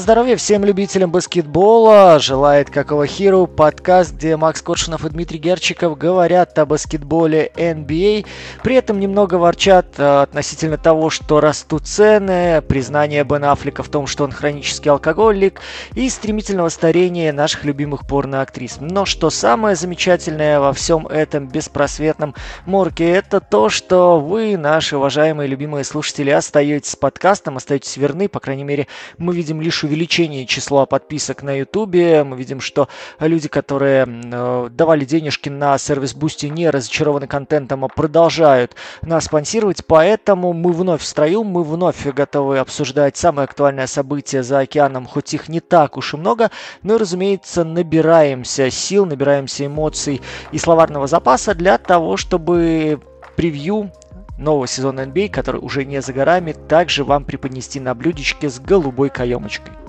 Здоровья всем любителям баскетбола. Желает какого хиру подкаст, где Макс Коршунов и Дмитрий Герчиков говорят о баскетболе NBA. При этом немного ворчат э, относительно того, что растут цены, признание Бен Аффлека в том, что он хронический алкоголик и стремительного старения наших любимых порноактрис. Но что самое замечательное во всем этом беспросветном морке, это то, что вы, наши уважаемые любимые слушатели, остаетесь с подкастом, остаетесь верны, по крайней мере, мы видим лишь увеличение числа подписок на Ютубе. Мы видим, что люди, которые э, давали денежки на сервис Boosty, не разочарованы контентом, а продолжают нас спонсировать. Поэтому мы вновь в строю, мы вновь готовы обсуждать самые актуальные события за океаном, хоть их не так уж и много, но, разумеется, набираемся сил, набираемся эмоций и словарного запаса для того, чтобы превью нового сезона NBA, который уже не за горами, также вам преподнести на блюдечке с голубой каемочкой.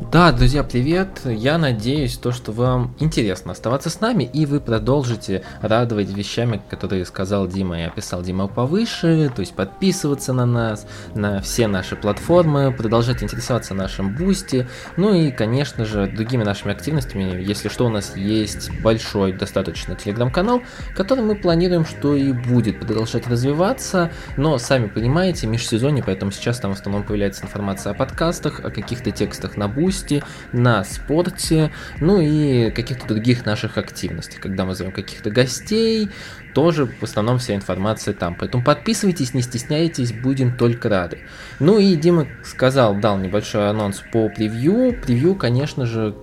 Да, друзья, привет! Я надеюсь, то, что вам интересно оставаться с нами, и вы продолжите радовать вещами, которые сказал Дима и описал Дима повыше, то есть подписываться на нас, на все наши платформы, продолжать интересоваться нашим бусти, ну и, конечно же, другими нашими активностями, если что, у нас есть большой достаточно телеграм-канал, который мы планируем, что и будет продолжать развиваться, но, сами понимаете, межсезонье, поэтому сейчас там в основном появляется информация о подкастах, о каких-то текстах на бусти, бусте, на спорте, ну и каких-то других наших активностях. Когда мы зовем каких-то гостей, тоже в основном вся информация там. Поэтому подписывайтесь, не стесняйтесь, будем только рады. Ну и Дима сказал, дал небольшой анонс по превью. Превью, конечно же,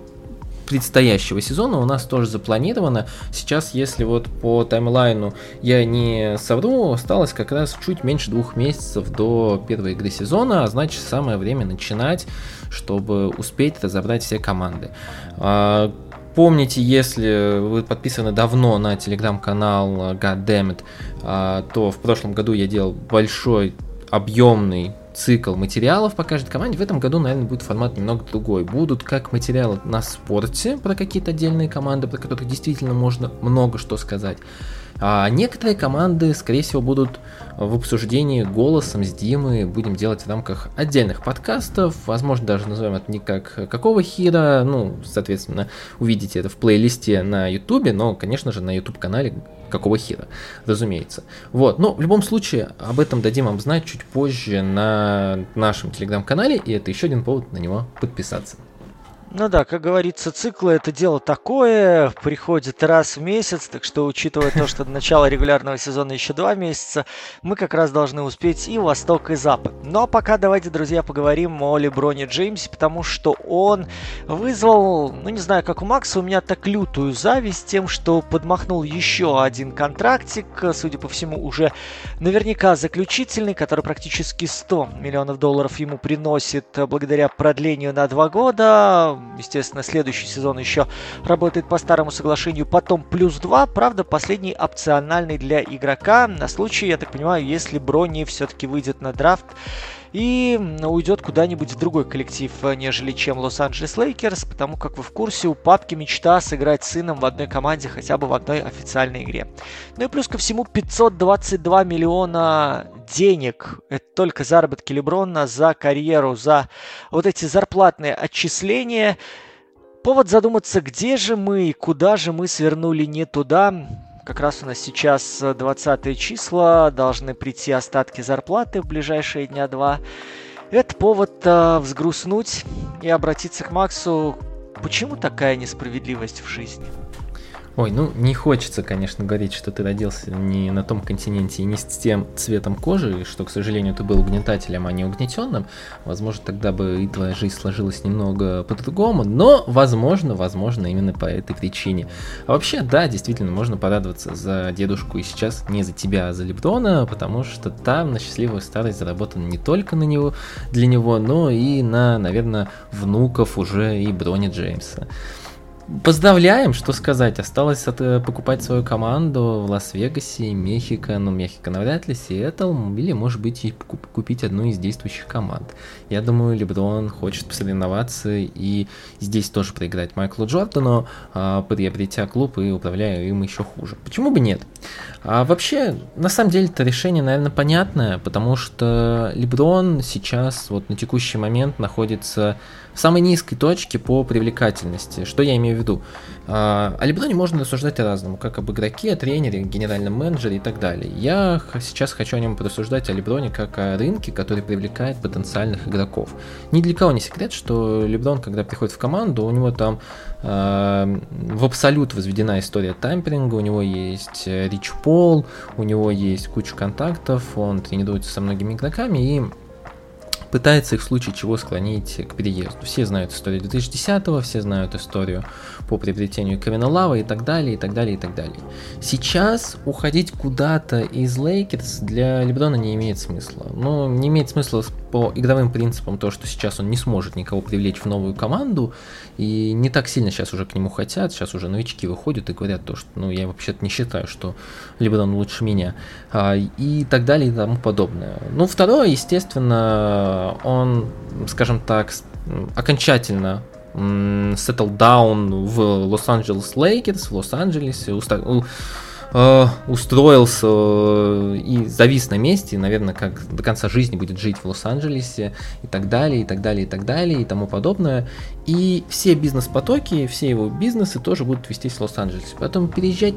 предстоящего сезона у нас тоже запланировано. Сейчас, если вот по таймлайну я не совру, осталось как раз чуть меньше двух месяцев до первой игры сезона, а значит самое время начинать, чтобы успеть разобрать все команды. А, помните, если вы подписаны давно на телеграм-канал Goddammit, а, то в прошлом году я делал большой объемный цикл материалов по каждой команде. В этом году, наверное, будет формат немного другой. Будут как материалы на спорте про какие-то отдельные команды, про которых действительно можно много что сказать. А некоторые команды, скорее всего, будут в обсуждении голосом с Димой. Будем делать в рамках отдельных подкастов. Возможно, даже назовем это не как какого хира. Ну, соответственно, увидите это в плейлисте на Ютубе, но, конечно же, на YouTube-канале какого хера, разумеется. Вот, но в любом случае об этом дадим вам знать чуть позже на нашем телеграм-канале, и это еще один повод на него подписаться. Ну да, как говорится, циклы это дело такое, приходит раз в месяц, так что, учитывая то, что до начала регулярного сезона еще два месяца, мы как раз должны успеть и Восток, и Запад. Но пока давайте, друзья, поговорим о Леброне Джеймсе, потому что он вызвал, ну не знаю, как у Макса, у меня так лютую зависть тем, что подмахнул еще один контрактик, судя по всему, уже наверняка заключительный, который практически 100 миллионов долларов ему приносит благодаря продлению на два года естественно, следующий сезон еще работает по старому соглашению, потом плюс 2, правда, последний опциональный для игрока, на случай, я так понимаю, если Брони все-таки выйдет на драфт и уйдет куда-нибудь в другой коллектив, нежели чем Лос-Анджелес Лейкерс, потому как вы в курсе, у папки мечта сыграть с сыном в одной команде хотя бы в одной официальной игре. Ну и плюс ко всему 522 миллиона денег. Это только заработки Леброна за карьеру, за вот эти зарплатные отчисления. Повод задуматься, где же мы, куда же мы свернули не туда. Как раз у нас сейчас 20 числа, должны прийти остатки зарплаты в ближайшие дня два. Это повод э, взгрустнуть и обратиться к Максу. Почему такая несправедливость в жизни? Ой, ну не хочется, конечно, говорить, что ты родился не на том континенте и не с тем цветом кожи, что, к сожалению, ты был угнетателем, а не угнетенным. Возможно, тогда бы и твоя жизнь сложилась немного по-другому, но, возможно, возможно, именно по этой причине. А вообще, да, действительно, можно порадоваться за дедушку и сейчас не за тебя, а за Леброна, потому что там на счастливую старость заработано не только на него, для него, но и на, наверное, внуков уже и Брони Джеймса. Поздравляем, что сказать. Осталось от, э, покупать свою команду в Лас-Вегасе, Мехико, ну, Мехико навряд ли, Сиэтл, или, может быть, и купить одну из действующих команд. Я думаю, Леброн хочет посоревноваться и здесь тоже проиграть Майклу Джордану, а, приобретя клуб и управляя им еще хуже. Почему бы нет? А вообще, на самом деле, это решение, наверное, понятное, потому что Леброн сейчас, вот на текущий момент, находится в самой низкой точке по привлекательности. Что я имею в виду? А, о Леброне можно рассуждать о-разному, как об игроке, тренере, генеральном менеджере и так далее. Я сейчас хочу о нем порассуждать о Леброне как о рынке, который привлекает потенциальных игроков. Ни для кого не секрет, что Леброн, когда приходит в команду, у него там э, в абсолют возведена история тамперинга, у него есть Рич Пол, у него есть куча контактов, он тренируется со многими игроками и пытается их в случае чего склонить к переезду. Все знают историю 2010-го, все знают историю по приобретению Кевина Лава и так далее, и так далее, и так далее. Сейчас уходить куда-то из Лейкерс для Леброна не имеет смысла. Но не имеет смысла по игровым принципам то, что сейчас он не сможет никого привлечь в новую команду, и не так сильно сейчас уже к нему хотят, сейчас уже новички выходят и говорят то, что ну я вообще-то не считаю, что Леброн лучше меня, а, и так далее и тому подобное. Ну, второе, естественно, он, скажем так, окончательно settle down в Лос-Анджелес Лейкерс, в Лос-Анджелесе, э, устроился э, и завис на месте, наверное, как до конца жизни будет жить в Лос-Анджелесе и так далее, и так далее, и так далее, и тому подобное. И все бизнес-потоки, все его бизнесы тоже будут вестись в Лос-Анджелесе. Поэтому переезжать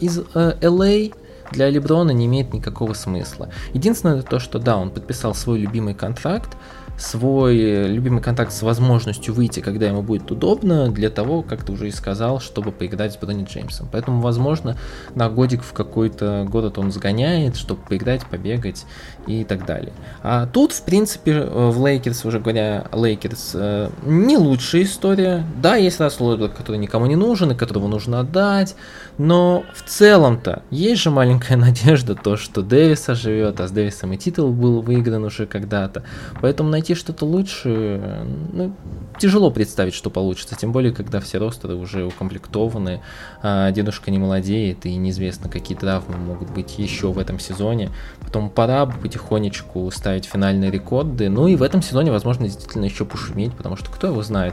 из э, LA для Леброна не имеет никакого смысла. Единственное то, что да, он подписал свой любимый контракт, свой любимый контракт с возможностью выйти, когда ему будет удобно, для того, как ты уже и сказал, чтобы поиграть с Бронни Джеймсом. Поэтому, возможно, на годик в какой-то город он сгоняет, чтобы поиграть, побегать и так далее. А тут, в принципе, в Лейкерс, уже говоря Лейкерс, э, не лучшая история. Да, есть Рассел который никому не нужен и которого нужно отдать, но в целом-то есть же маленькая надежда, то, что Дэвис живет, а с Дэвисом и титул был выигран уже когда-то. Поэтому найти что-то лучше, ну, тяжело представить, что получится. Тем более, когда все ростеры уже укомплектованы, а дедушка не молодеет, и неизвестно, какие травмы могут быть еще в этом сезоне. Потом пора потихонечку ставить финальные рекорды. Ну и в этом сезоне, возможно, действительно еще пошуметь, потому что кто его знает.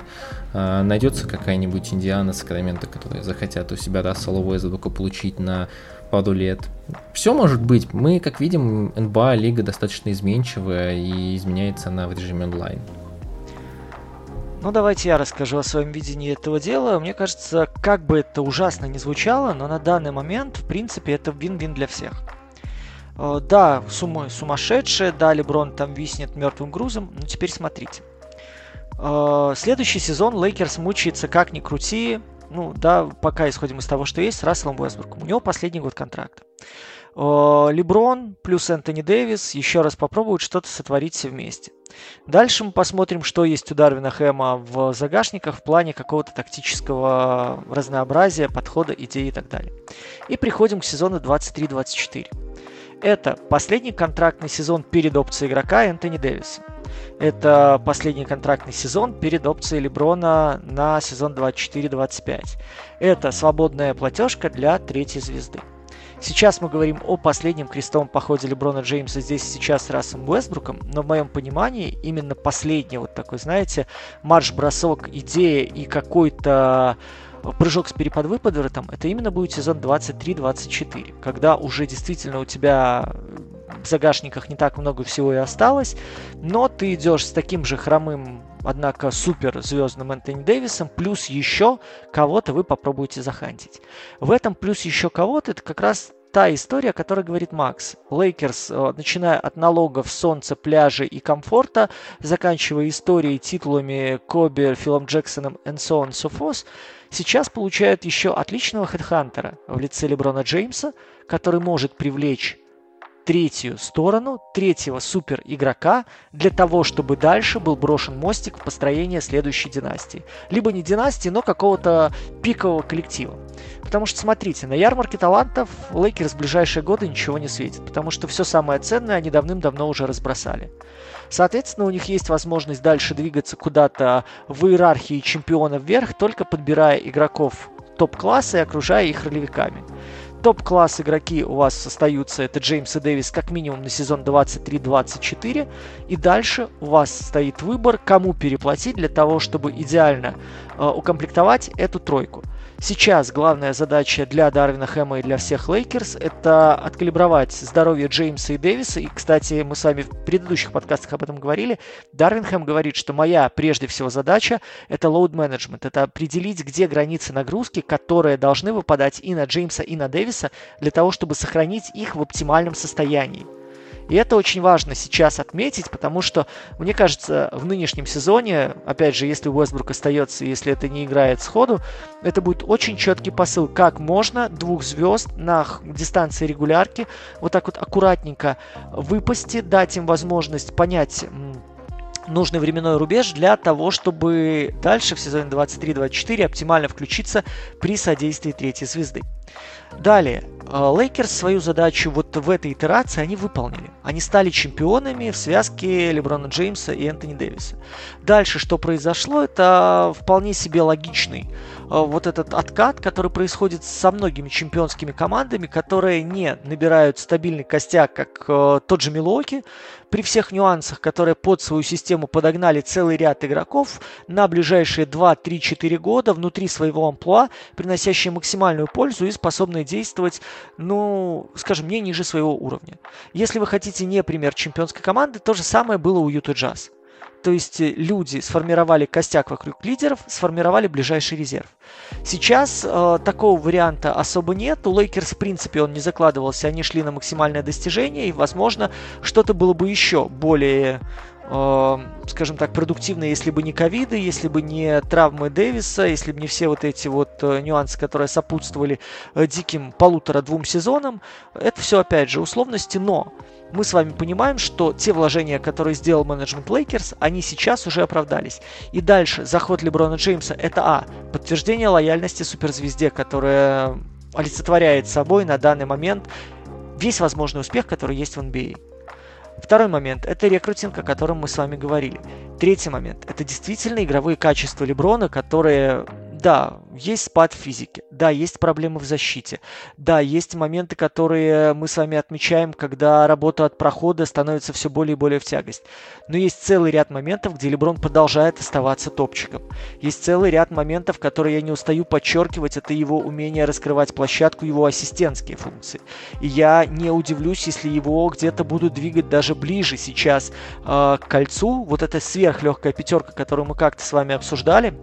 А, найдется какая-нибудь Индиана, Сакраменто, которые захотят у себя Рассела Уэзбука получить на пару лет. Все может быть. Мы, как видим, НБА лига достаточно изменчивая и изменяется она в режиме онлайн. Ну, давайте я расскажу о своем видении этого дела. Мне кажется, как бы это ужасно не звучало, но на данный момент, в принципе, это вин-вин для всех. Э, да, сумма сумасшедшая, да, Леброн там виснет мертвым грузом, но теперь смотрите. Э, следующий сезон Лейкерс мучается как ни крути. Ну, да, пока исходим из того, что есть, с Расселом Уэстбруком. У него последний год контракта. Леброн плюс Энтони Дэвис еще раз попробуют что-то сотворить все вместе. Дальше мы посмотрим, что есть у Дарвина Хэма в загашниках в плане какого-то тактического разнообразия, подхода, идеи и так далее. И приходим к сезону 23-24. Это последний контрактный сезон перед опцией игрока Энтони Дэвиса. Это последний контрактный сезон перед опцией Леброна на сезон 24-25. Это свободная платежка для третьей звезды. Сейчас мы говорим о последнем крестовом походе Леброна Джеймса здесь сейчас с Расом Уэсбруком, но в моем понимании именно последний вот такой, знаете, марш-бросок, идея и какой-то прыжок с перепад-выпадом, это именно будет сезон 23-24, когда уже действительно у тебя в загашниках не так много всего и осталось, но ты идешь с таким же хромым, однако супер звездным Энтони Дэвисом, плюс еще кого-то вы попробуете захантить. В этом плюс еще кого-то это как раз та история, о которой говорит Макс. Лейкерс, э, начиная от налогов, солнца, пляжа и комфорта, заканчивая историей, титулами Коби, Филом Джексоном and so on so forth, сейчас получают еще отличного хедхантера в лице Леброна Джеймса, который может привлечь третью сторону, третьего супер игрока для того, чтобы дальше был брошен мостик в построение следующей династии. Либо не династии, но какого-то пикового коллектива. Потому что, смотрите, на ярмарке талантов Лейкерс в ближайшие годы ничего не светит, потому что все самое ценное они давным-давно уже разбросали. Соответственно, у них есть возможность дальше двигаться куда-то в иерархии чемпионов вверх, только подбирая игроков топ-класса и окружая их ролевиками. Топ-класс игроки у вас остаются, это Джеймс и Дэвис как минимум на сезон 23-24. И дальше у вас стоит выбор, кому переплатить для того, чтобы идеально э, укомплектовать эту тройку. Сейчас главная задача для Дарвина Хэма и для всех Лейкерс – это откалибровать здоровье Джеймса и Дэвиса. И, кстати, мы с вами в предыдущих подкастах об этом говорили. Дарвин Хэм говорит, что моя прежде всего задача – это management. Это определить, где границы нагрузки, которые должны выпадать и на Джеймса, и на Дэвиса, для того, чтобы сохранить их в оптимальном состоянии. И это очень важно сейчас отметить, потому что, мне кажется, в нынешнем сезоне, опять же, если Уэсбрук остается, если это не играет сходу, это будет очень четкий посыл, как можно двух звезд на дистанции регулярки вот так вот аккуратненько выпасти, дать им возможность понять нужный временной рубеж для того, чтобы дальше в сезоне 23-24 оптимально включиться при содействии третьей звезды. Далее, э, Лейкерс свою задачу вот в этой итерации они выполнили. Они стали чемпионами в связке Леброна Джеймса и Энтони Дэвиса. Дальше, что произошло, это вполне себе логичный вот этот откат, который происходит со многими чемпионскими командами, которые не набирают стабильный костяк, как э, тот же Милуоки, при всех нюансах, которые под свою систему подогнали целый ряд игроков на ближайшие 2, 3, 4 года внутри своего амплуа, приносящие максимальную пользу и способные действовать, ну, скажем, не ниже своего уровня. Если вы хотите не пример чемпионской команды, то же самое было у Юта Джаз. То есть э, люди сформировали костяк вокруг лидеров, сформировали ближайший резерв. Сейчас э, такого варианта особо нет. У Лейкерс, в принципе, он не закладывался. Они шли на максимальное достижение. И, возможно, что-то было бы еще более скажем так, продуктивно, если бы не ковиды, если бы не травмы Дэвиса, если бы не все вот эти вот э, нюансы, которые сопутствовали э, диким полутора-двум сезонам. Это все, опять же, условности, но мы с вами понимаем, что те вложения, которые сделал менеджмент Лейкерс, они сейчас уже оправдались. И дальше заход Леброна Джеймса это А. Подтверждение лояльности суперзвезде, которая олицетворяет собой на данный момент весь возможный успех, который есть в NBA. Второй момент – это рекрутинг, о котором мы с вами говорили. Третий момент – это действительно игровые качества Леброна, которые да, есть спад в физике, да, есть проблемы в защите, да, есть моменты, которые мы с вами отмечаем, когда работа от прохода становится все более и более в тягость. Но есть целый ряд моментов, где Леброн продолжает оставаться топчиком. Есть целый ряд моментов, которые я не устаю подчеркивать, это его умение раскрывать площадку, его ассистентские функции. И я не удивлюсь, если его где-то будут двигать даже ближе сейчас э, к кольцу. Вот эта сверхлегкая пятерка, которую мы как-то с вами обсуждали,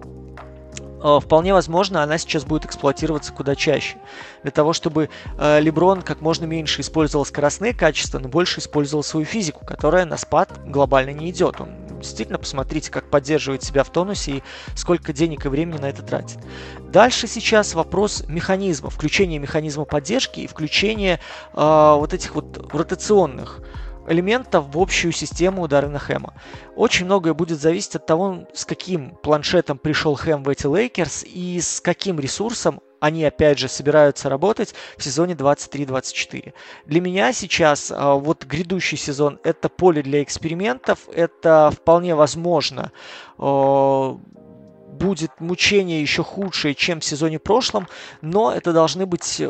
вполне возможно, она сейчас будет эксплуатироваться куда чаще. Для того, чтобы э, Леброн как можно меньше использовал скоростные качества, но больше использовал свою физику, которая на спад глобально не идет. Он действительно, посмотрите, как поддерживает себя в тонусе и сколько денег и времени на это тратит. Дальше сейчас вопрос механизма, включения механизма поддержки и включения э, вот этих вот ротационных элементов в общую систему Даррена Хэма. Очень многое будет зависеть от того, с каким планшетом пришел Хэм в эти Лейкерс и с каким ресурсом они опять же собираются работать в сезоне 23-24. Для меня сейчас а, вот грядущий сезон это поле для экспериментов, это вполне возможно а, будет мучение еще худшее, чем в сезоне прошлом, но это должны быть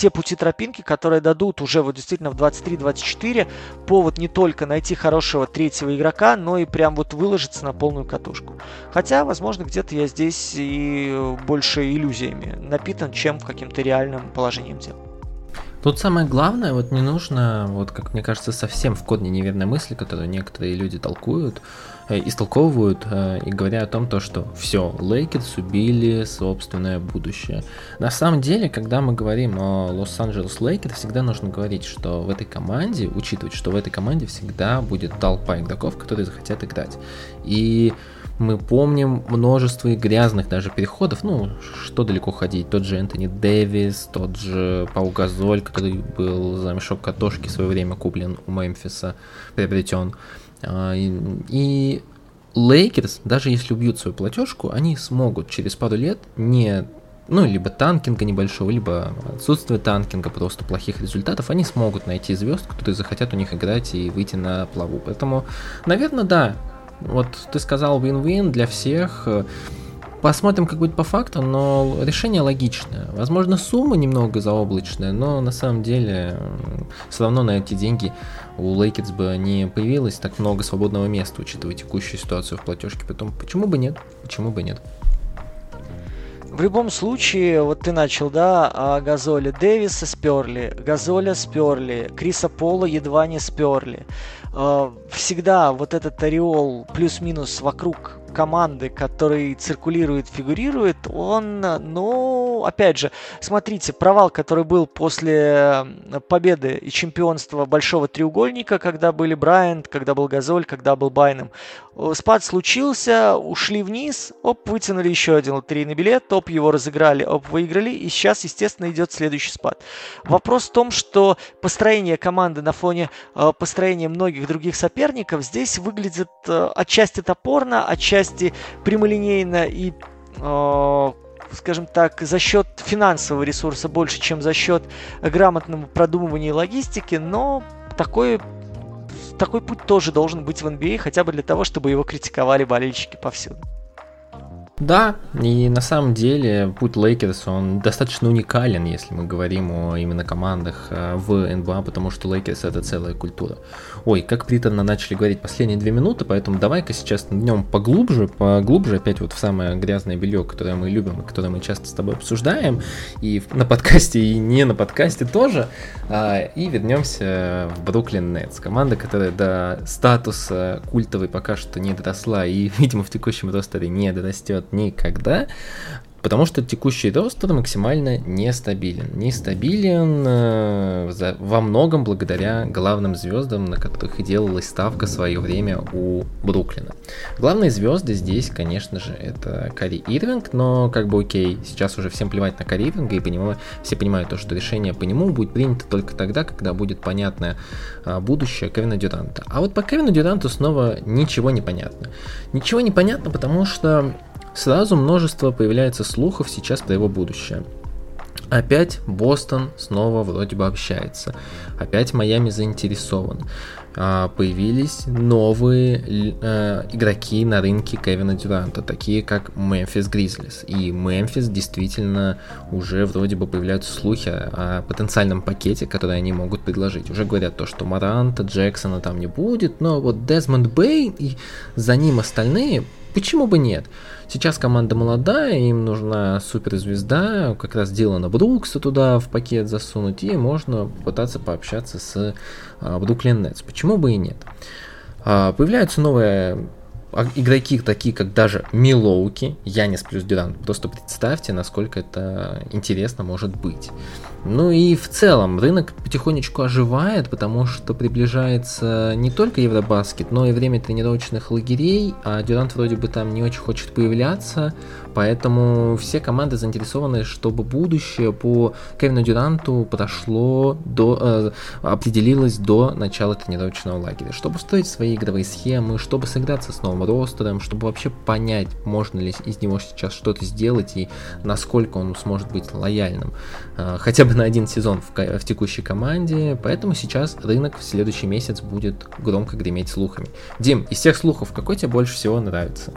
те пути тропинки, которые дадут уже вот действительно в 23-24 повод не только найти хорошего третьего игрока, но и прям вот выложиться на полную катушку. Хотя, возможно, где-то я здесь и больше иллюзиями напитан, чем каким-то реальным положением дел. Тут самое главное, вот не нужно, вот как мне кажется, совсем в кодне неверной мысли, которую некоторые люди толкуют, э, истолковывают э, и говоря о том, то, что все, Лейкерс убили собственное будущее. На самом деле, когда мы говорим о Лос-Анджелес Лейкерс, всегда нужно говорить, что в этой команде, учитывать, что в этой команде всегда будет толпа игроков, которые захотят играть. И Мы помним множество грязных даже переходов. Ну, что далеко ходить. Тот же Энтони Дэвис, тот же Пау Газоль, который был за мешок картошки в свое время куплен у Мемфиса, приобретен. А, и Лейкерс, даже если убьют свою платежку, они смогут через пару лет не ну, либо танкинга небольшого, либо отсутствие танкинга, просто плохих результатов, они смогут найти звезд, которые захотят у них играть и выйти на плаву. Поэтому, наверное, да. Вот ты сказал win-win для всех. Посмотрим, как будет по факту, но решение логичное. Возможно, сумма немного заоблачная, но на самом деле все равно на эти деньги у Лейкерс бы не появилось так много свободного места, учитывая текущую ситуацию в платежке. Поэтому почему бы нет? Почему бы нет? В любом случае, вот ты начал, да, о Газоле. Дэвиса сперли, Газоля сперли, Криса Пола едва не сперли. А, всегда вот этот ореол плюс-минус вокруг команды, который циркулирует, фигурирует, он, ну, опять же, смотрите, провал, который был после победы и чемпионства Большого Треугольника, когда были Брайант, когда был Газоль, когда был Байном. Спад случился, ушли вниз, оп, вытянули еще один лотерейный билет, оп, его разыграли, оп, выиграли, и сейчас, естественно, идет следующий спад. Вопрос в том, что построение команды на фоне э, построения многих других соперников здесь выглядит э, отчасти топорно, отчасти части прямолинейно и э, скажем так, за счет финансового ресурса больше, чем за счет грамотного продумывания и логистики, но такой, такой путь тоже должен быть в NBA, а, хотя бы для того, чтобы его критиковали болельщики повсюду. Да, и на самом деле путь Лейкерс, он достаточно уникален, если мы говорим о именно командах э, в НБА, потому что Лейкерс это целая культура. Ой, как приторно начали говорить последние две минуты, поэтому давай-ка сейчас днем поглубже, поглубже опять вот в самое грязное белье, которое мы любим и которое мы часто с тобой обсуждаем, и на подкасте, и не на подкасте тоже, а, и вернемся в Бруклин Нетс, команда, которая до статуса культовой пока что не доросла и, видимо, в текущем ростере не дорастет никогда, потому что текущий ростер максимально нестабилен. Нестабилен э, за, во многом благодаря главным звездам, на которых и делалась ставка в свое время у Бруклина. Главные звезды здесь, конечно же, это Кари Ирвинг, но как бы окей, сейчас уже всем плевать на Кари Ирвинга, и понимаю, все понимают то, что решение по нему будет принято только тогда, когда будет понятное а, будущее Кевина Дюранта. А вот по Кевину Дюранту снова ничего не понятно. Ничего не понятно, потому что Сразу множество появляется слухов сейчас про его будущее. Опять Бостон снова вроде бы общается. Опять Майами заинтересован. А, появились новые а, игроки на рынке Кевина Дюранта, такие как Мемфис Гризлис. И Мемфис действительно уже вроде бы появляются слухи о, потенциальном пакете, который они могут предложить. Уже говорят то, что Маранта, Джексона там не будет, но вот Дезмонд Бэй и за ним остальные, почему бы нет? Сейчас команда молодая, им нужна суперзвезда, как раз Дилана Брукса туда в пакет засунуть, и можно попытаться пообщаться с Бруклин Нетс. Почему бы и нет? А, появляются новые а, игроки такие, как даже Милоуки, Янис плюс Дюрант. Просто представьте, насколько это интересно может быть. Ну и в целом рынок потихонечку оживает, потому что приближается не только Евробаскет, но и время тренировочных лагерей, а Дюрант вроде бы там не очень хочет появляться, поэтому все команды заинтересованы, чтобы будущее по Кевину Дюранту прошло до, э, определилось до начала тренировочного лагеря, чтобы строить свои игровые схемы, чтобы сыграться с новым ростером, чтобы вообще понять, можно ли из него сейчас что-то сделать и насколько он сможет быть лояльным. Э, хотя бы на один сезон в, в текущей команде, поэтому сейчас рынок в следующий месяц будет громко греметь слухами. Дим, из всех слухов какой тебе больше всего нравится?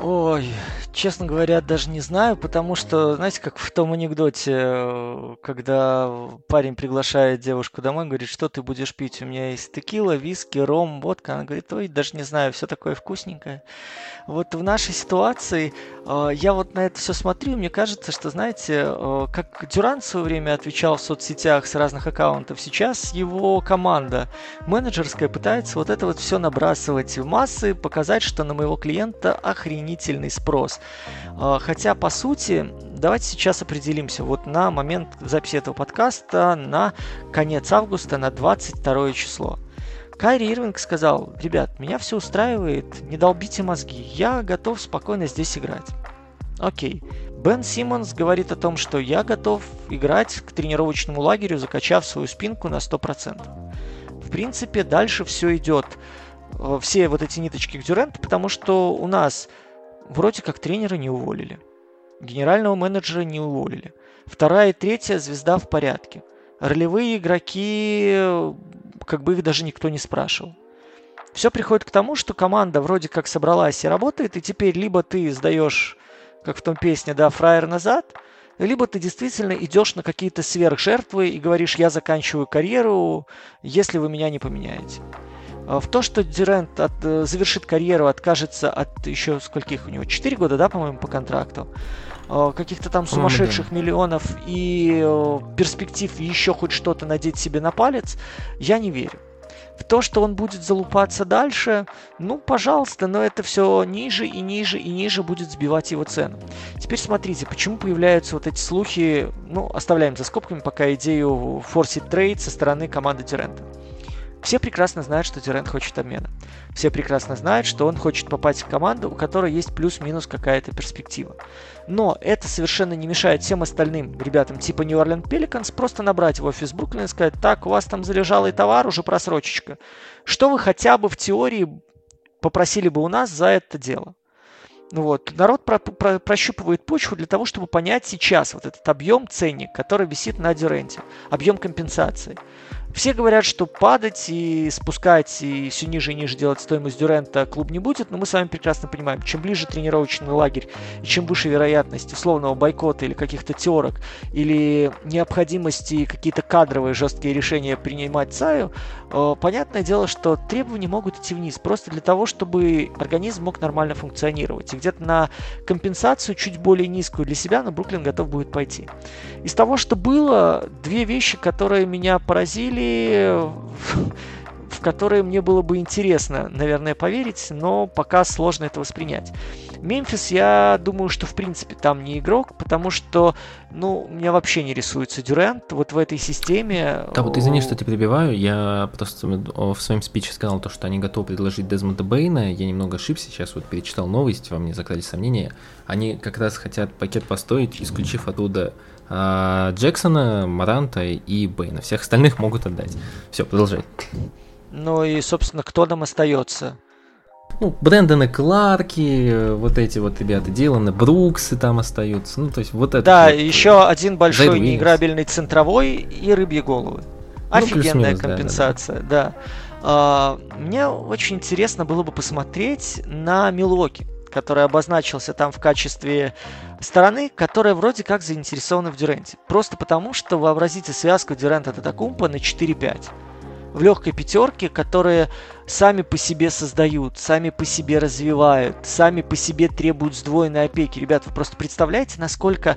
Ой, честно говоря, даже не знаю, потому что, знаете, как в том анекдоте, э, когда парень приглашает девушку домой, говорит, что ты будешь пить? У меня есть текила, виски, ром, водка. Она говорит, ой, даже не знаю, все такое вкусненькое. Вот в нашей ситуации э, я вот на это все смотрю, мне кажется, что, знаете, э, как Дюран в свое время отвечал в соцсетях с разных аккаунтов, сейчас его команда менеджерская пытается вот это вот все набрасывать в массы, показать, что на моего клиента охренительный спрос. Э, хотя, по сути, давайте сейчас определимся. Вот на момент записи этого подкаста на конец августа, на 22 число. Кайри Ирвинг сказал, ребят, меня все устраивает, не долбите мозги, я готов спокойно здесь играть. Окей. Бен Симмонс говорит о том, что я готов играть к тренировочному лагерю, закачав свою спинку на 100%. В принципе, дальше все идет. Э, все вот эти ниточки к Дюренту, потому что у нас вроде как тренера не уволили. Генерального менеджера не уволили. Вторая и третья звезда в порядке. Ролевые игроки, как бы их даже никто не спрашивал. Все приходит к тому, что команда вроде как собралась и работает, и теперь либо ты сдаешь как в том песне, да, фраер назад, либо ты действительно идешь на какие-то сверхжертвы и говоришь, я заканчиваю карьеру, если вы меня не поменяете. А в то, что Дюрент от, э, завершит карьеру, откажется от еще скольких у него? 4 года, да, по-моему, по контракту? А, каких-то там сумасшедших миллионов и э, перспектив еще хоть что-то надеть себе на палец, я не верю. В то, что он будет залупаться дальше, ну, пожалуйста, но это все ниже и ниже и ниже будет сбивать его цену. Теперь смотрите, почему появляются вот эти слухи, ну, оставляем за скобками пока идею форсит трейд со стороны команды Дюрента. Все прекрасно знают, что Дюрент хочет обмена. Все прекрасно знают, что он хочет попасть в команду, у которой есть плюс-минус какая-то перспектива. Но это совершенно не мешает всем остальным ребятам типа New Orleans Pelicans просто набрать в офис Бруклина и сказать, так, у вас там залежалый товар, уже просрочечка. Что вы хотя бы в теории попросили бы у нас за это дело? Ну вот. Народ про про прощупывает почву для того, чтобы понять сейчас вот этот объем ценник, который висит на Дюренте, объем компенсации. Все говорят, что падать и спускать и все ниже и ниже делать стоимость Дюрента клуб не будет, но мы с вами прекрасно понимаем, чем ближе тренировочный лагерь и чем выше вероятность условного бойкота или каких-то терок или необходимости какие-то кадровые жесткие решения принимать ЦАЮ, э, понятное дело, что требования могут идти вниз просто для того, чтобы организм мог нормально функционировать. И где-то на компенсацию чуть более низкую для себя, но Бруклин готов будет пойти. Из того, что было, две вещи, которые меня поразили, в которые мне было бы интересно, наверное, поверить, но пока сложно это воспринять. Мемфис, я думаю, что в принципе там не игрок, потому что, ну, у меня вообще не рисуется Дюрент вот в этой системе. Да, вот извини, что тебя перебиваю, я просто в своем спиче сказал то, что они готовы предложить Дезмонда Бейна, я немного ошибся, сейчас вот перечитал новость, во мне закрались сомнения, они как раз хотят пакет построить, исключив оттуда а, Джексона, Маранта и Бейна. Всех остальных могут отдать. Все, продолжай. Ну и, собственно, кто нам остается? Ну, Брэндоны Кларки, вот эти вот ребята, Диланы Бруксы там остаются. Ну, то есть вот это. Да, вот, еще один большой неиграбельный центровой и рыбьи головы. Ну, Офигенная компенсация, да. да, да. А, мне очень интересно было бы посмотреть на Милоки который обозначился там в качестве стороны, которая вроде как заинтересована в Дюренте. Просто потому, что вообразите связку Дюрента Татакумпа на 4-5 в легкой пятерке, которые сами по себе создают, сами по себе развивают, сами по себе требуют сдвоенной опеки. Ребят, вы просто представляете, насколько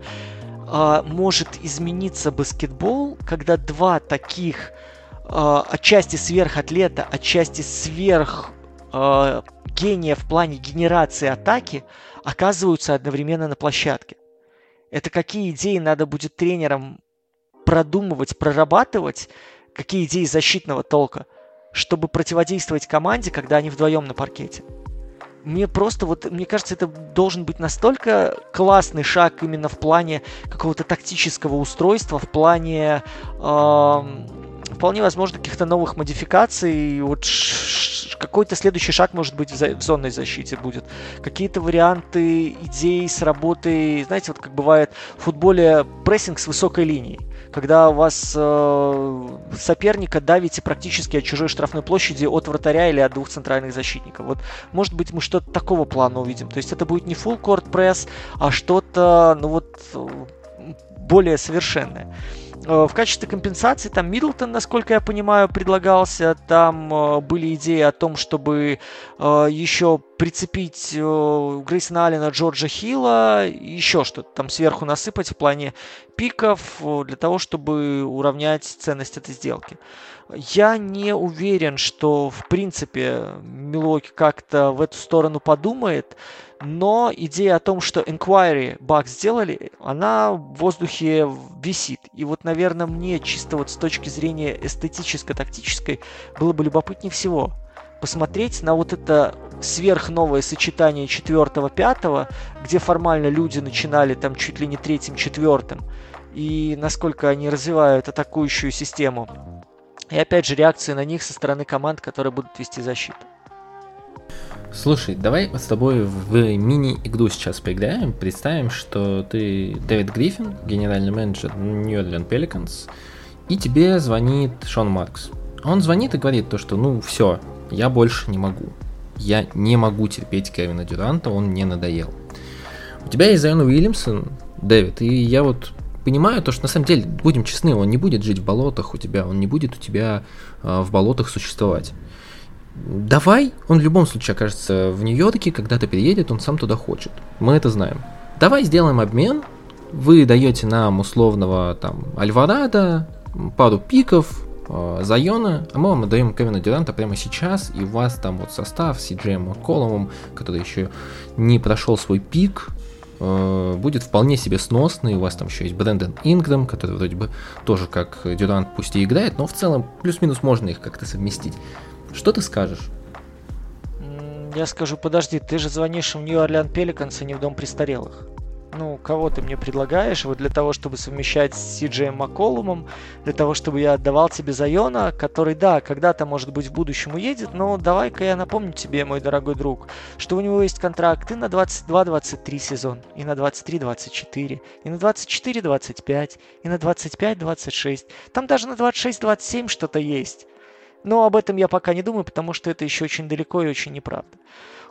э, может измениться баскетбол, когда два таких э, отчасти сверхатлета, отчасти сверх э, гения в плане генерации атаки оказываются одновременно на площадке. Это какие идеи надо будет тренерам продумывать, прорабатывать, какие идеи защитного толка, чтобы противодействовать команде, когда они вдвоем на паркете. Мне просто вот, мне кажется, это должен быть настолько классный шаг именно в плане какого-то тактического устройства, в плане э, вполне возможно каких-то новых модификаций. Вот какой-то следующий шаг, может быть, в, за- в зонной защите будет. Какие-то варианты идей с работой, знаете, вот как бывает в футболе прессинг с высокой линией. Когда у вас э, соперника давите практически от чужой штрафной площади от вратаря или от двух центральных защитников. Вот, может быть, мы что-то такого плана увидим. То есть это будет не full court press, а что-то, ну вот, более совершенное. Э, в качестве компенсации там Миддлтон, насколько я понимаю, предлагался. Там э, были идеи о том, чтобы э, еще прицепить Грейсона Аллена, Джорджа Хилла, еще что-то там сверху насыпать в плане пиков для того, чтобы уравнять ценность этой сделки. Я не уверен, что в принципе Милоки как-то в эту сторону подумает. Но идея о том, что Inquiry баг сделали, она в воздухе висит. И вот, наверное, мне чисто вот с точки зрения эстетической-тактической было бы любопытнее всего посмотреть на вот это сверхновое сочетание четвертого-пятого, где формально люди начинали там чуть ли не третьим-четвертым, и насколько они развивают атакующую систему. И опять же реакции на них со стороны команд, которые будут вести защиту. Слушай, давай с тобой в мини-игру сейчас поиграем. Представим, что ты Дэвид Гриффин, генеральный менеджер New Orleans Pelicans, и тебе звонит Шон Маркс. Он звонит и говорит то, что ну все, я больше не могу. Я не могу терпеть Кевина Дюранта, он мне надоел. У тебя есть Зайон Уильямсон, Дэвид, и я вот понимаю то, что на самом деле, будем честны, он не будет жить в болотах у тебя, он не будет у тебя э, в болотах существовать. Давай, он в любом случае окажется в Нью-Йорке, когда-то переедет, он сам туда хочет. Мы это знаем. Давай сделаем обмен. Вы даете нам условного там Альварадо, пару пиков, э, Зайона, а мы вам отдаем Кевина Дюранта прямо сейчас, и у вас там вот состав с Сиджеем Макколомом, который еще не прошел свой пик, э, будет вполне себе сносный. У вас там еще есть Брэндон Ингрэм, который вроде бы тоже как Дюрант пусть и играет, но в целом плюс-минус можно их как-то совместить. Что ты скажешь? Я скажу, подожди, ты же звонишь в Нью-Орлеан Пеликанс, а не в Дом престарелых. Ну, кого ты мне предлагаешь? Вот для того, чтобы совмещать с Си Макколумом, для того, чтобы я отдавал тебе Зайона, который, да, когда-то, может быть, в будущем уедет, но давай-ка я напомню тебе, мой дорогой друг, что у него есть контракт и на 22-23 сезон, и на 23-24, и на 24-25, и на 25-26. Там даже на 26-27 что-то есть. Но об этом я пока не думаю, потому что это еще очень далеко и очень неправда.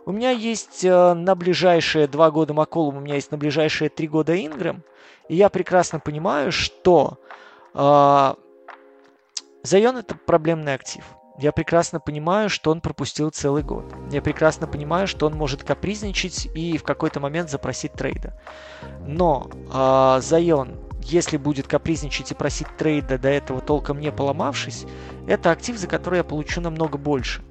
У меня есть э, на ближайшие два года Маколум, у меня есть на ближайшие три года Ингрэм. И я прекрасно понимаю, что э, Зайон это проблемный актив. Я прекрасно понимаю, что он пропустил целый год. Я прекрасно понимаю, что он может капризничать и в какой-то момент запросить трейда. Но э, Зайон если будет капризничать и просить трейда, до этого толком не поломавшись, это актив, за который я получу намного больше,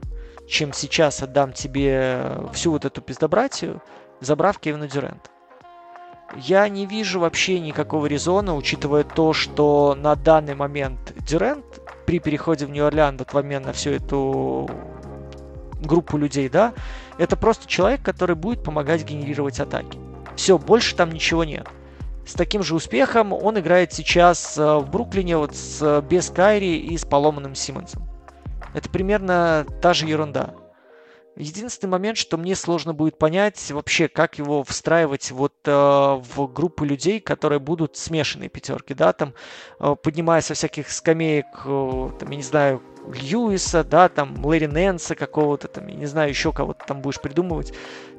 чем сейчас отдам тебе всю вот эту пиздобратию, забрав Кевина Дюрента. Я не вижу вообще никакого резона, учитывая то, что на данный момент Дюрент при переходе в Нью-Орлеан вот в обмен на всю эту группу людей, да, это просто человек, который будет помогать генерировать атаки. Все, больше там ничего нет с таким же успехом он играет сейчас э, в Бруклине вот с, без Кайри и с поломанным Симмонсом. Это примерно та же ерунда. Единственный момент, что мне сложно будет понять вообще, как его встраивать вот э, в группу людей, которые будут смешанные пятерки, да, там, э, поднимая со всяких скамеек, э, там, я не знаю, Льюиса, да, там, Лэри Нэнса какого-то, там, я не знаю, еще кого-то там будешь придумывать.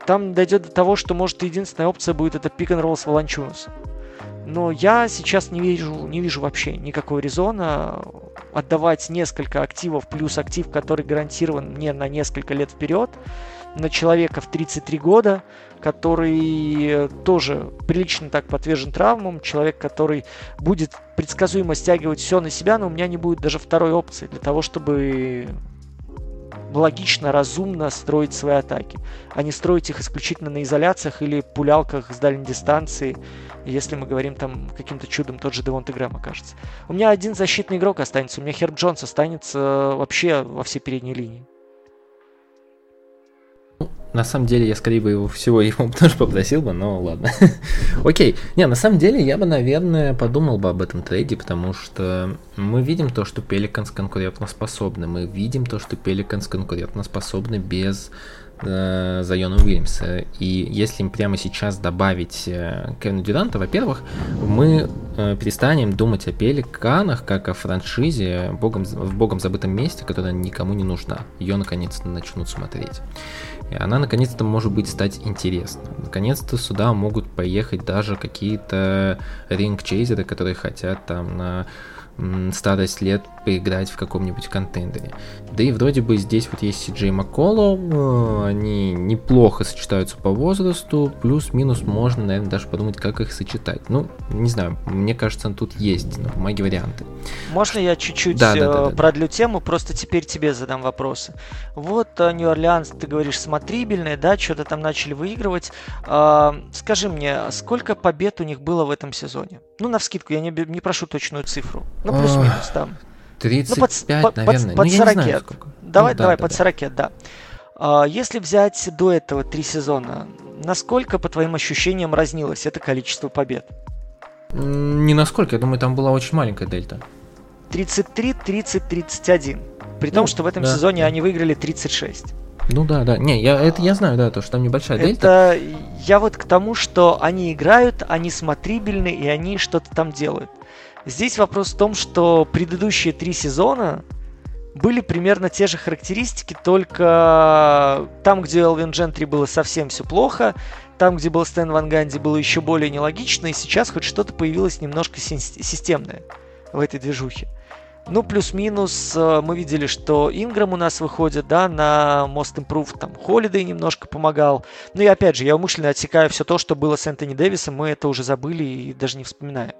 Там дойдет до того, что, может, единственная опция будет это пик н ролл с Волончунусом. Но я сейчас не вижу, не вижу вообще никакого резона отдавать несколько активов плюс актив, который гарантирован мне на несколько лет вперед, на человека в 33 года, который тоже прилично так подвержен травмам, человек, который будет предсказуемо стягивать все на себя, но у меня не будет даже второй опции для того, чтобы логично, разумно строить свои атаки, а не строить их исключительно на изоляциях или пулялках с дальней дистанции, если мы говорим там каким-то чудом тот же Девонт Грэм окажется. У меня один защитный игрок останется, у меня Херб Джонс останется вообще во всей передней линии. На самом деле, я скорее бы его всего его тоже попросил бы, но ладно. Окей. Не, на самом деле, я бы, наверное, подумал бы об этом трейде, потому что мы видим то, что Pelicans конкурентно способны. Мы видим то, что Pelicans конкурентно способны без э, Зайона Уильямса. И если им прямо сейчас добавить э, Кевина Дюранта, во-первых, мы э, перестанем думать о Пеликанах как о франшизе богом, в богом забытом месте, которая никому не нужна. Ее наконец-то начнут смотреть. И она наконец-то может быть стать интересна. Наконец-то сюда могут поехать даже какие-то ринг-чейзеры, которые хотят там на старость лет поиграть в каком-нибудь контендере. Да и вроде бы здесь вот есть CJ Макколом, э, они неплохо сочетаются по возрасту, плюс-минус можно, наверное, даже подумать, как их сочетать. Ну, не знаю, мне кажется, тут есть на бумаге варианты. Можно я чуть-чуть да, да, да, да, продлю тему, просто теперь тебе задам вопросы. Вот э, Нью-Орлеанс, ты говоришь, смотрибельные, да, что-то там начали выигрывать. А, скажи мне, сколько побед у них было в этом сезоне? Ну, на вскидку, я не, не прошу точную цифру. Ну, плюс-минус там. 35, ну, под, наверное. Под, под ну, 40. Знаю, давай, ну, да, давай, да, под 40, да. да. А, если взять до этого три сезона, насколько, по твоим ощущениям, разнилось это количество побед? Не насколько, я думаю, там была очень маленькая дельта. 33, 30, 31. При том, ну, что в этом да, сезоне да. они выиграли 36. Ну да, да. Не, я это я знаю, да, то, что там небольшая это дельта. Я вот к тому, что они играют, они смотрибельны и они что-то там делают. Здесь вопрос в том, что предыдущие три сезона были примерно те же характеристики, только там, где Элвин Джентри было совсем все плохо, там, где был Стэн Ван Ганди, было еще более нелогично, и сейчас хоть что-то появилось немножко системное в этой движухе. Ну, плюс-минус, э, мы видели, что Инграм у нас выходит, да, на Most Improved, там, Холидей немножко помогал. Ну и опять же, я умышленно отсекаю все то, что было с Энтони Дэвисом, мы это уже забыли и даже не вспоминаем.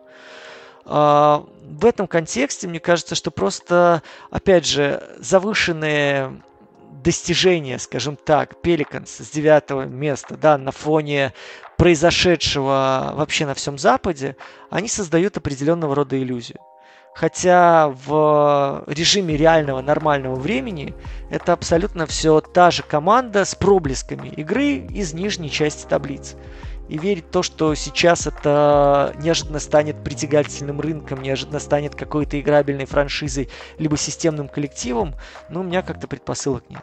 А, в этом контексте мне кажется, что просто, опять же, завышенные достижения, скажем так, Пеликанс с девятого места, да, на фоне произошедшего вообще на всем Западе, они создают определенного рода иллюзию. Хотя в режиме реального нормального времени это абсолютно все та же команда с проблесками игры из нижней части таблицы и верить в то, что сейчас это неожиданно станет притягательным рынком, неожиданно станет какой-то играбельной франшизой, либо системным коллективом, ну, у меня как-то предпосылок нет.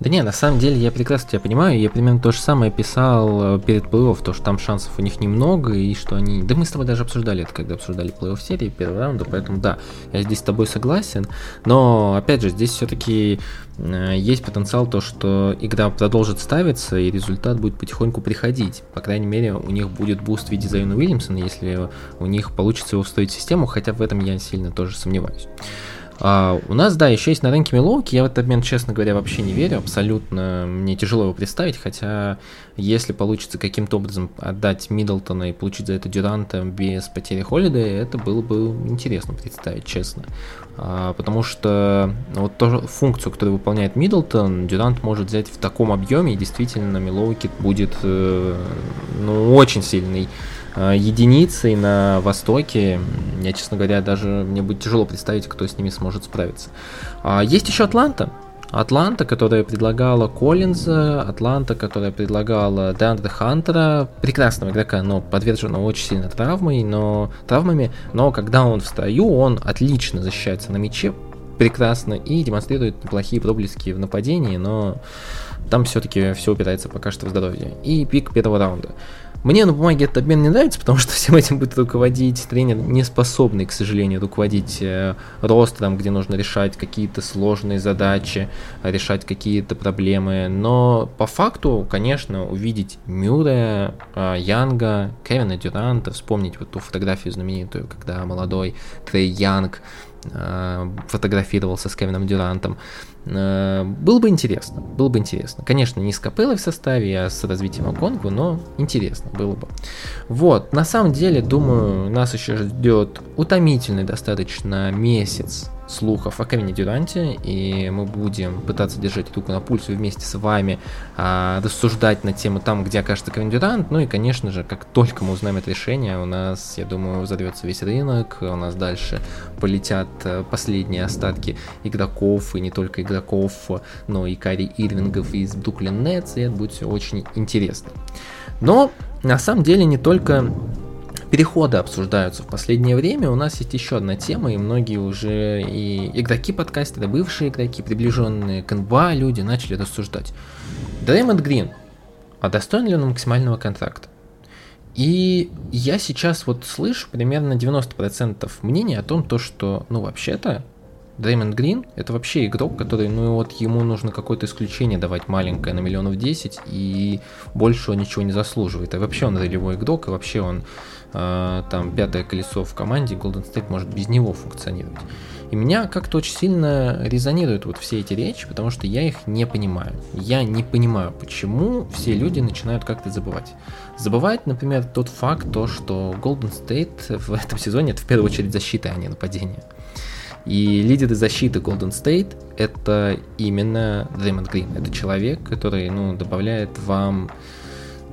Да не, на самом деле я прекрасно тебя понимаю, я примерно то же самое писал э, перед плей-офф, то, что там шансов у них немного, и что они... Да мы с тобой даже обсуждали это, когда обсуждали плей-офф серии первого раунда, поэтому да, я здесь с тобой согласен, но, опять же, здесь все-таки э, есть потенциал то, что игра продолжит ставиться, и результат будет потихоньку приходить. По крайней мере, у них будет буст в виде Зайона Уильямсона, если у них получится его встроить в систему, хотя в этом я сильно тоже сомневаюсь. А, у нас, да, еще есть на рынке Милоуки. Я в этот обмен, честно говоря, вообще не верю. Абсолютно мне тяжело его представить. Хотя, если получится каким-то образом отдать Миддлтона и получить за это Дюранта без потери Холлида, это было бы интересно представить, честно. А, потому что вот ту функцию, которую выполняет Миддлтон, Дюрант может взять в таком объеме, и действительно Милоуки будет э, ну, очень сильный единицей на Востоке. Я, честно говоря, даже мне будет тяжело представить, кто с ними сможет справиться. А, есть еще Атланта. Атланта, которая предлагала Коллинза, Атланта, которая предлагала Деандре Хантера, прекрасного игрока, но подверженного очень сильно травмой, но, травмами, но когда он в строю, он отлично защищается на мяче, прекрасно, и демонстрирует неплохие проблески в нападении, но там все-таки все упирается пока что в здоровье. И пик первого раунда. Мне на бумаге этот обмен не нравится, потому что всем этим будет руководить тренер, не способный, к сожалению, руководить э, ростером, где нужно решать какие-то сложные задачи, решать какие-то проблемы. Но по факту, конечно, увидеть Мюррея, э, Янга, Кевина Дюранта, вспомнить вот ту фотографию знаменитую, когда молодой Трей Янг э, фотографировался с Кевином Дюрантом. Э, было бы интересно, было бы интересно. Конечно, не с Капеллой в составе, а с развитием Оконгу, но интересно было бы. Вот, на самом деле, думаю, нас еще ждет утомительный достаточно месяц слухов о Кевине Дюранте, и мы будем пытаться держать руку на пульсе вместе с вами, а, рассуждать на тему там, где окажется Кевин Дюрант, ну и, конечно же, как только мы узнаем это решение, у нас, я думаю, взорвется весь рынок, у нас дальше полетят э, последние остатки игроков, и не только игроков, но и Кари Ирвингов из Бруклин Нетс, и это будет все очень интересно. Но, на самом деле, не только переходы обсуждаются в последнее время. У нас есть еще одна тема, и многие уже и игроки подкаста, да бывшие игроки, приближенные к НБА люди начали рассуждать. Дреймонд Грин, а достоин ли он максимального контракта? И я сейчас вот слышу примерно 90% мнения о том, то, что, ну, вообще-то, Дреймонд Грин — это вообще игрок, который, ну вот ему нужно какое-то исключение давать маленькое на миллионов 10, и больше он ничего не заслуживает. И вообще он ролевой игрок, и вообще он там пятое колесо в команде, Golden State может без него функционировать. И меня как-то очень сильно резонируют вот все эти речи, потому что я их не понимаю. Я не понимаю, почему все люди начинают как-то забывать. Забывать, например, тот факт, то, что Golden State в этом сезоне это в первую очередь защита, а не нападение. И лидеры защиты Golden State это именно Дреймонд Грин. Это человек, который ну, добавляет вам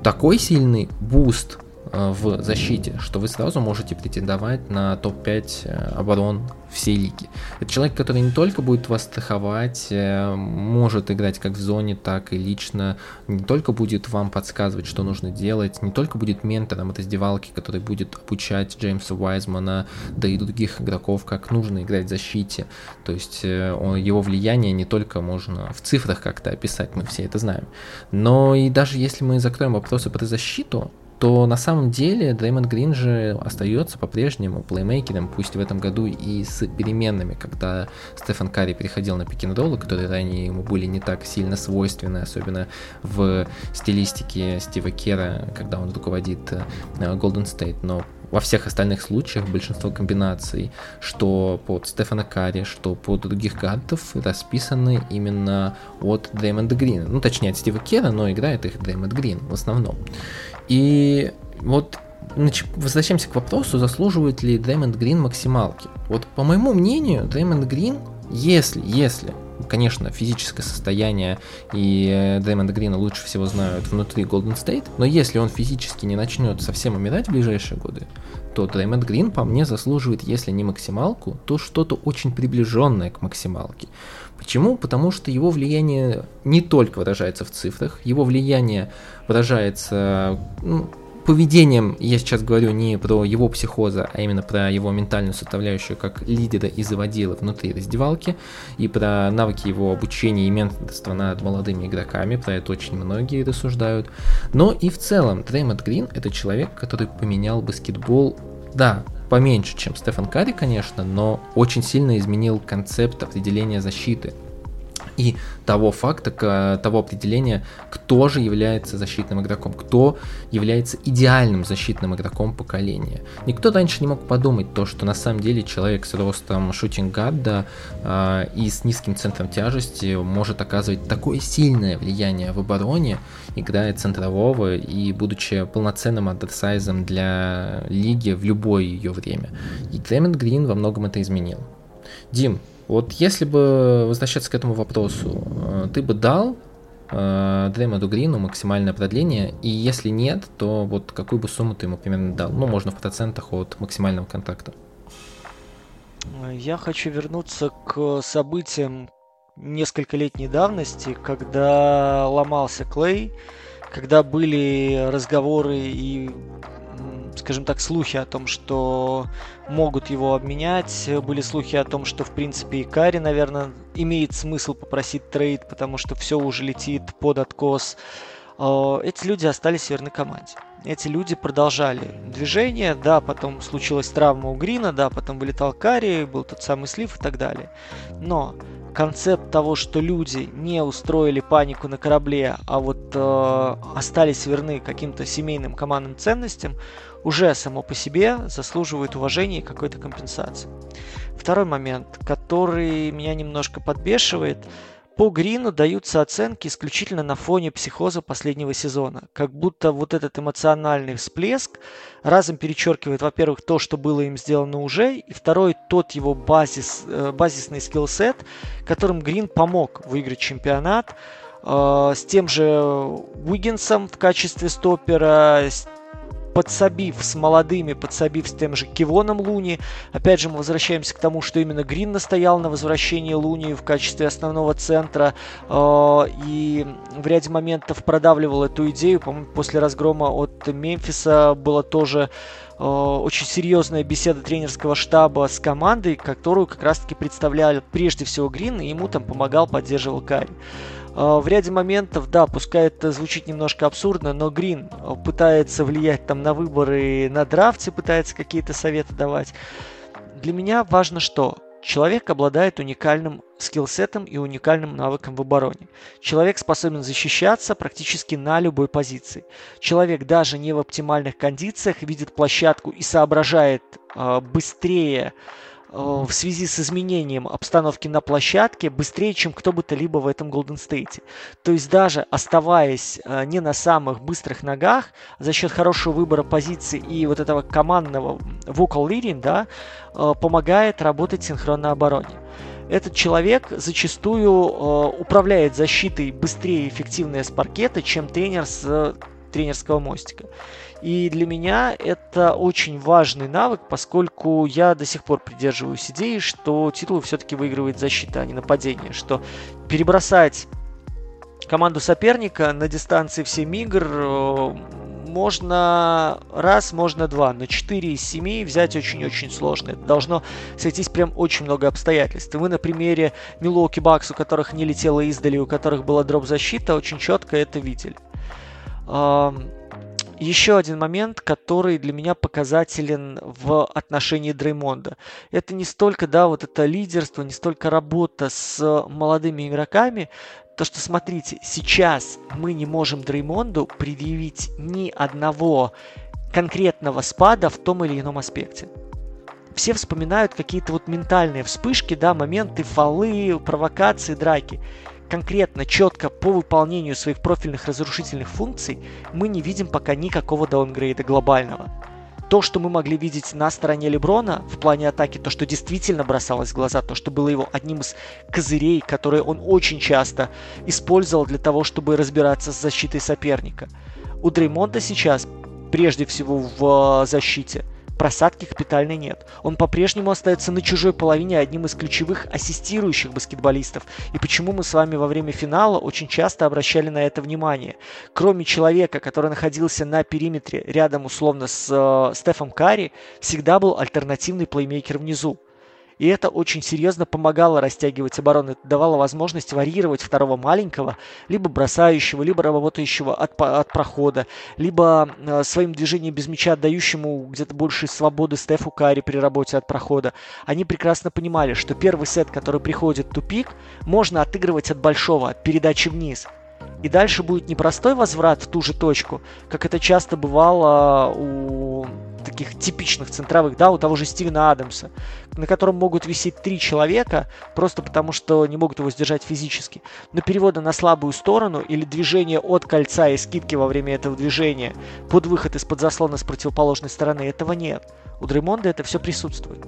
такой сильный буст в защите, что вы сразу можете претендовать на топ-5 э, оборон всей лиги. Это человек, который не только будет вас страховать, э, может играть как в зоне, так и лично, не только будет вам подсказывать, что нужно делать, не только будет ментором раздевалки, который будет обучать Джеймса Уайзмана, да и других игроков, как нужно играть в защите. То есть его влияние не только можно в цифрах как-то описать, мы все это знаем, но и даже если мы закроем вопросы про защиту, то на самом деле Дреймонд Грин же остается по-прежнему плеймейкером, пусть в этом году и с переменными, когда Стефан Карри переходил на пик роллы которые ранее ему были не так сильно свойственны, особенно в стилистике Стива Кера, когда он руководит э, Golden State, но во всех остальных случаях большинство комбинаций, что под Стефана Карри, что под других гардов, расписаны именно от Дреймонда Грина. Ну, точнее, от Стива Кера, но играет их Дреймонд Грин в основном. И вот возвращаемся к вопросу, заслуживает ли Дреймонд Грин максималки. Вот по моему мнению, Дреймонд Грин, если, если, конечно, физическое состояние и Дреймонда Грина лучше всего знают внутри Golden State, но если он физически не начнет совсем умирать в ближайшие годы, то Дреймонд Грин по мне заслуживает, если не максималку, то что-то очень приближенное к максималке. Почему? Потому что его влияние не только выражается в цифрах, его влияние выражается ну, поведением, я сейчас говорю не про его психоза, а именно про его ментальную составляющую как лидера и заводила внутри раздевалки, и про навыки его обучения и менторства над молодыми игроками, про это очень многие рассуждают. Но и в целом Дреймонд Грин это человек, который поменял баскетбол, да, поменьше, чем Стефан Карри, конечно, но очень сильно изменил концепт определения защиты и того факта, того определения, кто же является защитным игроком, кто является идеальным защитным игроком поколения. Никто раньше не мог подумать то, что на самом деле человек с ростом шутинг-гадда э, и с низким центром тяжести может оказывать такое сильное влияние в обороне, играя центрового и будучи полноценным андерсайзом для лиги в любое ее время. И Клемент Грин во многом это изменил. Дим, вот если бы возвращаться к этому вопросу, э, ты бы дал э, Грину максимальное продление, и если нет, то вот какую бы сумму ты ему примерно дал? Ну, можно в процентах от максимального контракта. Я хочу вернуться к событиям несколько летней давности, когда ломался Клей, когда были разговоры и скажем так, слухи о том, что могут его обменять. Были слухи о том, что, в принципе, и Кари, наверное, имеет смысл попросить трейд, потому что все уже летит под откос. А, эти люди остались верны команде. Эти люди продолжали движение, да, потом случилась травма у Грина, да, потом вылетал Карри, был тот самый слив и так далее. Но концепт того, что люди не устроили панику на корабле, а вот э, остались верны каким-то семейным командным ценностям, уже само по себе заслуживает уважения и какой-то компенсации. Второй момент, который меня немножко подбешивает, по Грину даются оценки исключительно на фоне психоза последнего сезона. Как будто вот этот эмоциональный всплеск разом перечеркивает, во-первых, то, что было им сделано уже, и второй, тот его базис, э, базисный скиллсет, которым Грин помог выиграть чемпионат, э, с тем же Уиггинсом в качестве стопера, с подсобив с молодыми, подсобив с тем же Кивоном Луни. Опять же, мы возвращаемся к тому, что именно Грин настоял на возвращении Луни в качестве основного центра э, и в ряде моментов продавливал эту идею. По-моему, после разгрома от Мемфиса было тоже э, очень серьезная беседа тренерского штаба с командой, которую как раз-таки представляли прежде всего Грин, и ему там помогал, поддерживал Карри. А, в ряде моментов, да, пускай это звучит немножко абсурдно, но Грин а, пытается влиять там на выборы, на драфте пытается какие-то советы давать. Для меня важно что? Человек обладает уникальным скиллсетом и уникальным навыком в обороне. Человек способен защищаться практически на любой позиции. Человек даже не в оптимальных кондициях видит площадку и соображает э, быстрее в связи с изменением обстановки на площадке быстрее, чем кто бы то либо в этом Golden State. То есть даже оставаясь э, не на самых быстрых ногах, за счет хорошего выбора позиций и вот этого командного vocal leading, да, э, помогает работать синхронно обороне этот человек зачастую э, управляет защитой быстрее и эффективнее с паркета, чем тренер с э, тренерского мостика. И для меня это очень важный навык, поскольку я до сих пор придерживаюсь идеи, что титулы все-таки выигрывает защита, а не нападение. Что перебросать команду соперника на дистанции в 7 игр э, можно раз, можно два, но 4 из 7 взять очень-очень сложно. Это должно сойтись прям очень много обстоятельств. И мы на примере Милуоки Бакс, у которых не летело издали, у которых была дроп-защита, очень четко это видели. Еще один момент, который для меня показателен в отношении Дреймонда. Это не столько, да, вот это лидерство, не столько работа с молодыми игроками, то, что, смотрите, сейчас мы не можем Дреймонду предъявить ни одного конкретного спада в том или ином аспекте. Все вспоминают какие-то вот ментальные вспышки, да, моменты, фолы, провокации, драки. Конкретно, четко по выполнению своих профильных разрушительных функций мы не видим пока никакого даунгрейда глобального то, что мы могли видеть на стороне Леброна в плане атаки, то, что действительно бросалось в глаза, то, что было его одним из козырей, которые он очень часто использовал для того, чтобы разбираться с защитой соперника. У Дреймонда сейчас прежде всего в защите просадки капитальной нет. Он по-прежнему остается на чужой половине одним из ключевых ассистирующих баскетболистов. И почему мы с вами во время финала очень часто обращали на это внимание. Кроме человека, который находился на периметре рядом условно с э, Стефом Карри, всегда был альтернативный плеймейкер внизу. И это очень серьезно помогало растягивать оборону. Это давало возможность варьировать второго маленького, либо бросающего, либо работающего от, от прохода, либо э, своим движением без мяча отдающему где-то больше свободы Стефу Карри при работе от прохода. Они прекрасно понимали, что первый сет, который приходит в тупик, можно отыгрывать от большого, от передачи вниз. И дальше будет непростой возврат в ту же точку, как это часто бывало у таких типичных центровых, да, у того же Стивена Адамса, на котором могут висеть три человека, просто потому что не могут его сдержать физически. Но перевода на слабую сторону или движение от кольца и скидки во время этого движения под выход из-под заслона с противоположной стороны, этого нет. У Дреймонда это все присутствует.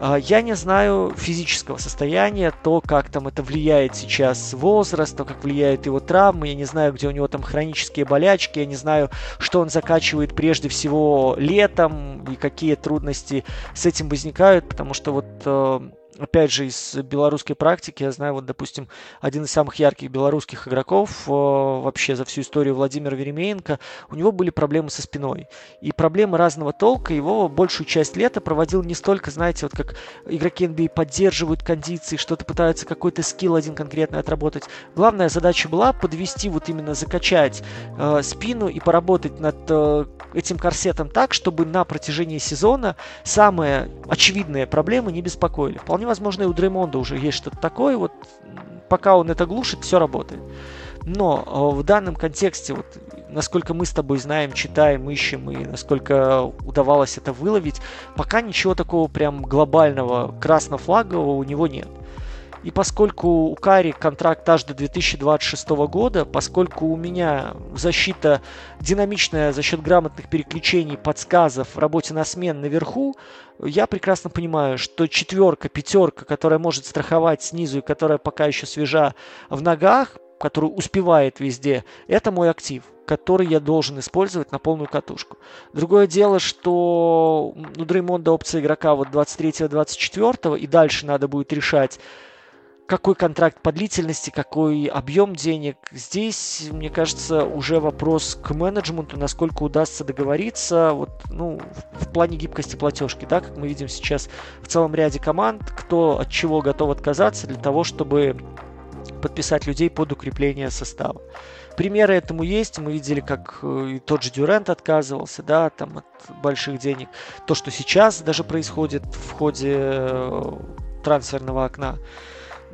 А, я не знаю физического состояния, то, как там это влияет сейчас возраст, то, как влияет его травмы, я не знаю, где у него там хронические болячки, я не знаю, что он закачивает прежде всего летом и какие трудности с этим возникают, потому что вот э, опять же, из белорусской практики, я знаю, вот, допустим, один из самых ярких белорусских игроков э, вообще за всю историю Владимир Веремеенко, у него были проблемы со спиной. И проблемы разного толка его большую часть лета проводил не столько, знаете, вот как игроки NBA а поддерживают кондиции, что-то пытаются какой-то скилл один конкретно отработать. Главная задача была подвести, вот именно закачать э, спину и поработать над э, этим корсетом так, чтобы на протяжении сезона самые очевидные проблемы не беспокоили. Вполне Вполне возможно, и у Дреймонда уже есть что-то такое, вот пока он это глушит, все работает. Но э, в данном контексте, вот, насколько мы с тобой знаем, читаем, ищем и насколько удавалось это выловить, пока ничего такого прям глобального краснофлагового у него нет. И поскольку у Кари контракт аж до 2026 года, поскольку у меня защита динамичная за счет грамотных переключений, подсказов в работе на смен наверху, я прекрасно понимаю, что четверка, пятерка, которая может страховать снизу и которая пока еще свежа в ногах, который успевает везде, это мой актив, который я должен использовать на полную катушку. Другое дело, что у Дреймонда опция игрока вот 23-24, и дальше надо будет решать, какой контракт по длительности, какой объем денег. Здесь, мне кажется, уже вопрос к менеджменту, насколько удастся договориться вот, ну, в, плане гибкости платежки, да, как мы видим сейчас в целом ряде команд, кто от чего готов отказаться для того, чтобы подписать людей под укрепление состава. Примеры этому есть. Мы видели, как э, и тот же Дюрент отказывался, да, там от больших денег. То, что сейчас даже происходит в ходе э, трансферного окна.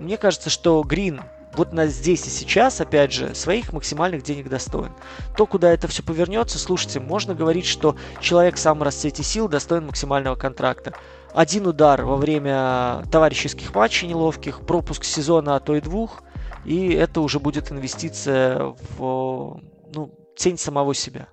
Мне кажется, что Грин вот на здесь и сейчас, опять же, своих максимальных денег достоин. То, куда это все повернется, слушайте, можно говорить, что человек в расцвете сил достоин максимального контракта. Один удар во время товарищеских матчей неловких, пропуск сезона, а то и двух, и это уже будет инвестиция в ну, тень самого себя.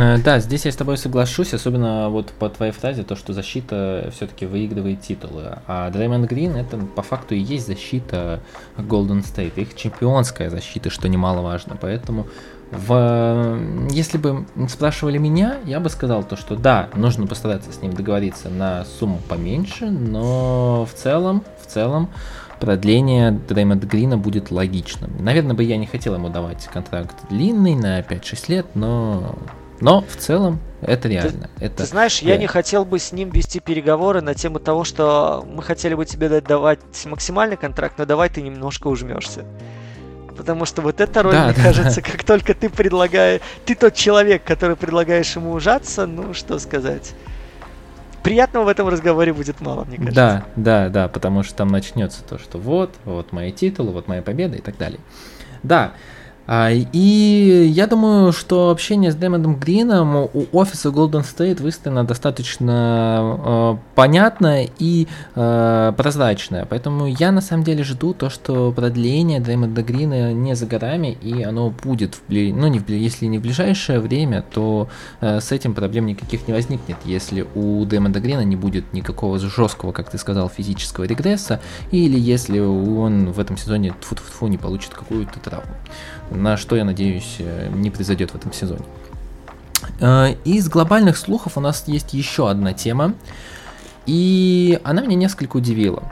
Э, да, здесь я с тобой соглашусь, особенно вот по твоей фразе, то, что защита все-таки выигрывает титулы. А Дреймонд Грин это по факту и есть защита Golden State, их чемпионская защита, что немаловажно. Поэтому в... если бы спрашивали меня, я бы сказал то, что да, нужно постараться с ним договориться на сумму поменьше, но в целом, в целом, продление Дреймонда Грина будет логичным. Наверное, бы я не хотел ему давать контракт длинный на 5-6 лет, но но в целом это реально. Ты, это ты знаешь, реально. я не хотел бы с ним вести переговоры на тему того, что мы хотели бы тебе давать максимальный контракт, но давай ты немножко ужмешься. Потому что вот эта роль, да, мне да, кажется, да. как только ты предлагаешь... Ты тот человек, который предлагаешь ему ужаться, ну, что сказать. Приятного в этом разговоре будет мало, мне кажется. Да, да, да, потому что там начнется то, что вот, вот мои титулы, вот моя победа и так далее. Да, и я думаю, что общение с Дэмондом Грином у офиса Golden State выстроено достаточно э, понятное и э, прозрачное. Поэтому я на самом деле жду то, что продление Дэмонда Грина не за горами, и оно будет, в, ну, не в, если не в ближайшее время, то э, с этим проблем никаких не возникнет, если у Дэмонда Грина не будет никакого жесткого, как ты сказал, физического регресса, или если он в этом сезоне тфу -тфу -тфу, не получит какую-то травму на что, я надеюсь, э, не произойдет в этом сезоне. Э, из глобальных слухов у нас есть еще одна тема, и она меня несколько удивила.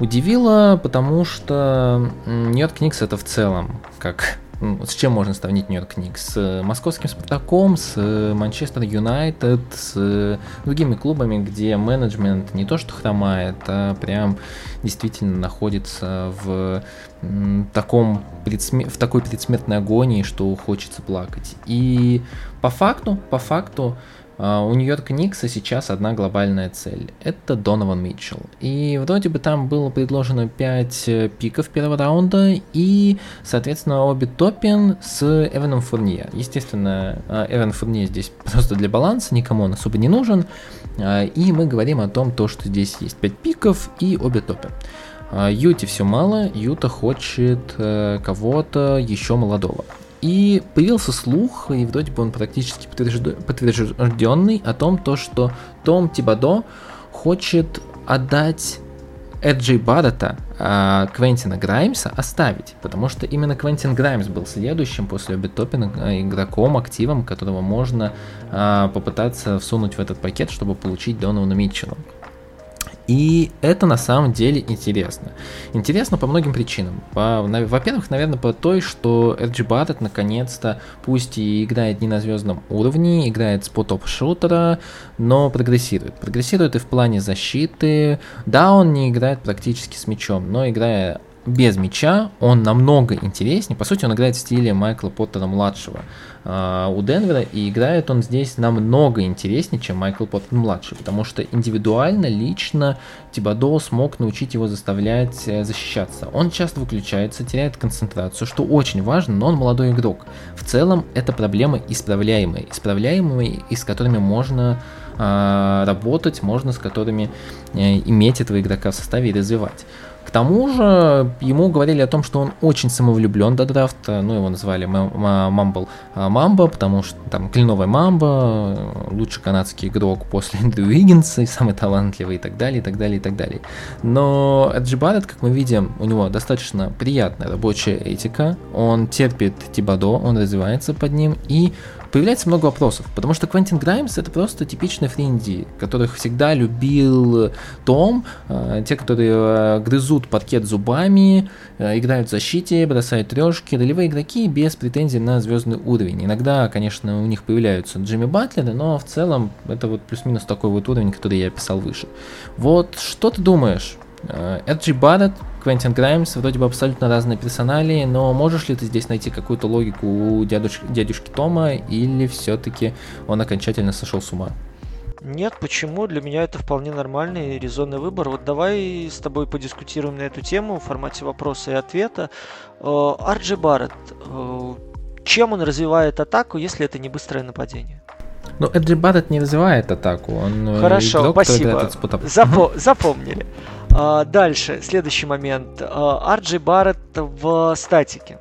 Удивила, потому что Нью-Йорк Никс это в целом, как с чем можно сравнить Нью-Йорк Никс? С московским Спартаком, с Манчестер Юнайтед, с другими клубами, где менеджмент не то что хромает, а прям действительно находится в таком предсме... в такой предсмертной агонии, что хочется плакать. И по факту, по факту, у Нью-Йорка Никса сейчас одна глобальная цель. Это Донован Митчелл. И вроде бы там было предложено 5 э, пиков первого раунда и, соответственно, обе Топин с Эваном Фурнье. Естественно, а, Эван Фурнье здесь просто для баланса, никому он особо не нужен. А, и мы говорим о том, то, что здесь есть 5 пиков и обе Топин. Юти все мало, Юта хочет э, кого-то еще молодого. И появился слух, и вроде бы он практически подтвержденный, о том, то, что Том Тибадо хочет отдать Эджей Баррета а Квентина Граймса оставить, потому что именно Квентин Граймс был следующим после Обитопина э, игроком, активом, которого можно а, попытаться всунуть в этот пакет, чтобы получить Донована Митчелла. И это на самом деле интересно. Интересно по многим причинам. Во-первых, наверное, по той, что RG Barrett наконец-то, пусть и играет не на звездном уровне, играет с потоп-шутера, но прогрессирует. Прогрессирует и в плане защиты. Да, он не играет практически с мячом, но играя без мяча, он намного интереснее. По сути, он играет в стиле Майкла Поттера младшего э, у Денвера, и играет он здесь намного интереснее, чем Майкл Поттер младший, потому что индивидуально, лично Тибадо смог научить его заставлять э, защищаться. Он часто выключается, теряет концентрацию, что очень важно, но он молодой игрок. В целом, это проблемы исправляемые, исправляемые, и с которыми можно э, работать, можно с которыми э, иметь этого игрока в составе и развивать тому же ему говорили о том, что он очень самовлюблен до драфта, ну его называли Мамбл Мамба, потому что там кленовая Мамба, лучший канадский игрок после Эндрю Уиггинса и самый талантливый и так далее, и так далее, и так далее. Но Эджи Барретт, как мы видим, у него достаточно приятная рабочая этика, он терпит Тибадо, он развивается под ним, и появляется много вопросов, потому что Квентин Граймс это просто типичный фринди, которых всегда любил Том, э, те, которые э, грызут паркет зубами, э, играют в защите, бросают трешки, ролевые игроки без претензий на звездный уровень. Иногда, конечно, у них появляются Джимми Батлеры, но в целом это вот плюс-минус такой вот уровень, который я описал выше. Вот что ты думаешь? Эджи Барретт Квентин Граймс, вроде бы абсолютно разные персонали, но можешь ли ты здесь найти какую-то логику у дядюшки, дядюшки Тома, или все-таки он окончательно сошел с ума? Нет, почему? Для меня это вполне нормальный и резонный выбор. Вот давай с тобой подискутируем на эту тему в формате вопроса и ответа. Э, Арджи Барретт, э, чем он развивает атаку, если это не быстрое нападение? Ну, Эджи Барретт не развивает атаку, он э, Хорошо, игрок, спасибо. Запо- запомнили. А, дальше, следующий момент. Арджи Барретт в статике.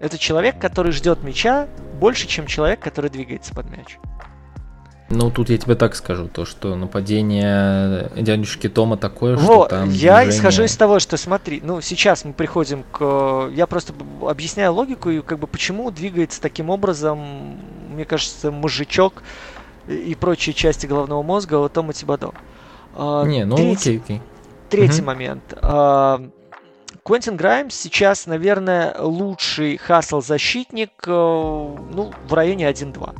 Это человек, который ждет мяча больше, чем человек, который двигается под мяч. Ну, тут я тебе так скажу, то, что нападение дядюшки Тома такое, вот, что там Я движение... исхожу из того, что смотри, ну, сейчас мы приходим к... Я просто объясняю логику и как бы почему двигается таким образом, мне кажется, мужичок и прочие части головного мозга у Тома Тибадо. А, Не, ну третий, окей, окей. Третий угу. момент. А, Квентин Граймс сейчас, наверное, лучший хасл-защитник э, ну, в районе 1-2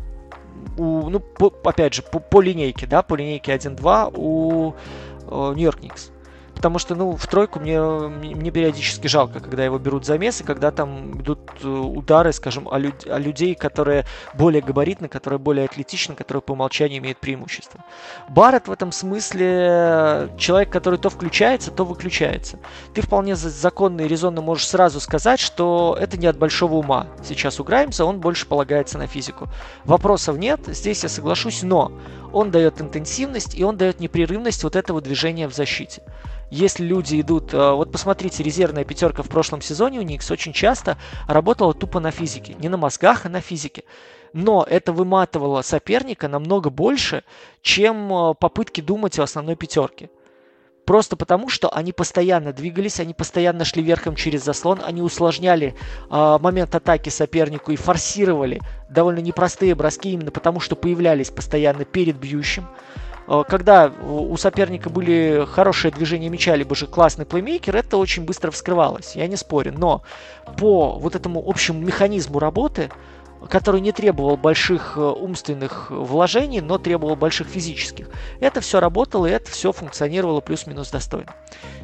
у, ну, по, опять же, по, по линейке, да, по линейке 1-2 у Нью-Йорк э, Никс. Потому что, ну, в тройку мне, мне периодически жалко, когда его берут замес, и когда там идут э, удары, скажем, о, люд, о людей, которые более габаритны, которые более атлетичны, которые по умолчанию имеют преимущество. Барретт в этом смысле человек, который то включается, то выключается. Ты вполне законно и резонно можешь сразу сказать, что это не от большого ума. Сейчас у Граймса он больше полагается на физику. Вопросов нет, здесь я соглашусь, но он дает интенсивность и он дает непрерывность вот этого движения в защите если люди идут... Э, вот посмотрите, резервная пятерка в прошлом сезоне у Никс очень часто работала тупо на физике. Не на мозгах, а на физике. Но это выматывало соперника намного больше, чем э, попытки думать о основной пятерке. Просто потому, что они постоянно двигались, они постоянно шли верхом через заслон, они усложняли э, момент атаки сопернику и форсировали довольно непростые броски именно потому, что появлялись постоянно перед бьющим. Э, когда у соперника были хорошие движения мяча, либо же классный плеймейкер, это очень быстро вскрывалось, я не спорю. Но по вот этому общему механизму работы, который не требовал больших э, умственных вложений, но требовал больших физических. Это все работало, и это все функционировало плюс-минус достойно.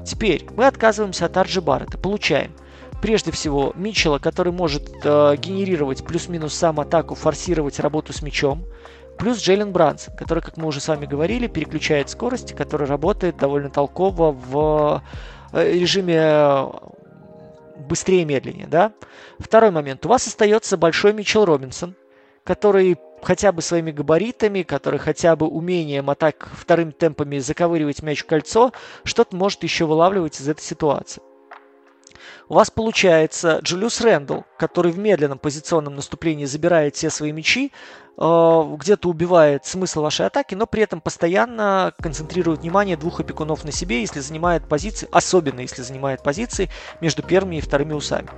Теперь мы отказываемся от Арджи Баррета, получаем прежде всего Митчелла, который может э, генерировать плюс-минус сам атаку, форсировать работу с мячом, Плюс Джейлен Брансон, который, как мы уже с вами говорили, переключает скорости, который работает довольно толково в э, режиме э, быстрее и медленнее. Да? Второй момент. У вас остается большой Мичел Робинсон, который хотя бы своими габаритами, который хотя бы умением атак вторым темпами заковыривать мяч в кольцо, что-то может еще вылавливать из этой ситуации у вас получается Джулиус Рэндалл, который в медленном позиционном наступлении забирает все свои мячи, где-то убивает смысл вашей атаки, но при этом постоянно концентрирует внимание двух опекунов на себе, если занимает позиции, особенно если занимает позиции между первыми и вторыми усами.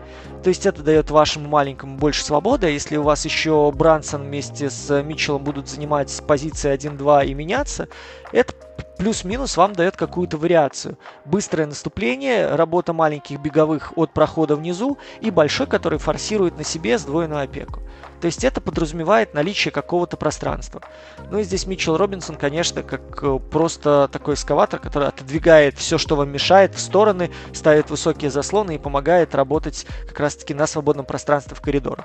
То есть это дает вашему маленькому больше свободы. А если у вас еще Брансон вместе с Митчеллом будут занимать позиции 1-2 и меняться, это плюс-минус вам дает какую-то вариацию. Быстрое наступление, работа маленьких беговых от прохода внизу и большой, который форсирует на себе сдвоенную опеку. То есть это подразумевает наличие какого-то пространства. Ну и здесь Митчелл Робинсон, конечно, как э, просто такой эскаватор, который отодвигает все, что вам мешает, в стороны, ставит высокие заслоны и помогает работать как раз-таки на свободном пространстве в коридорах.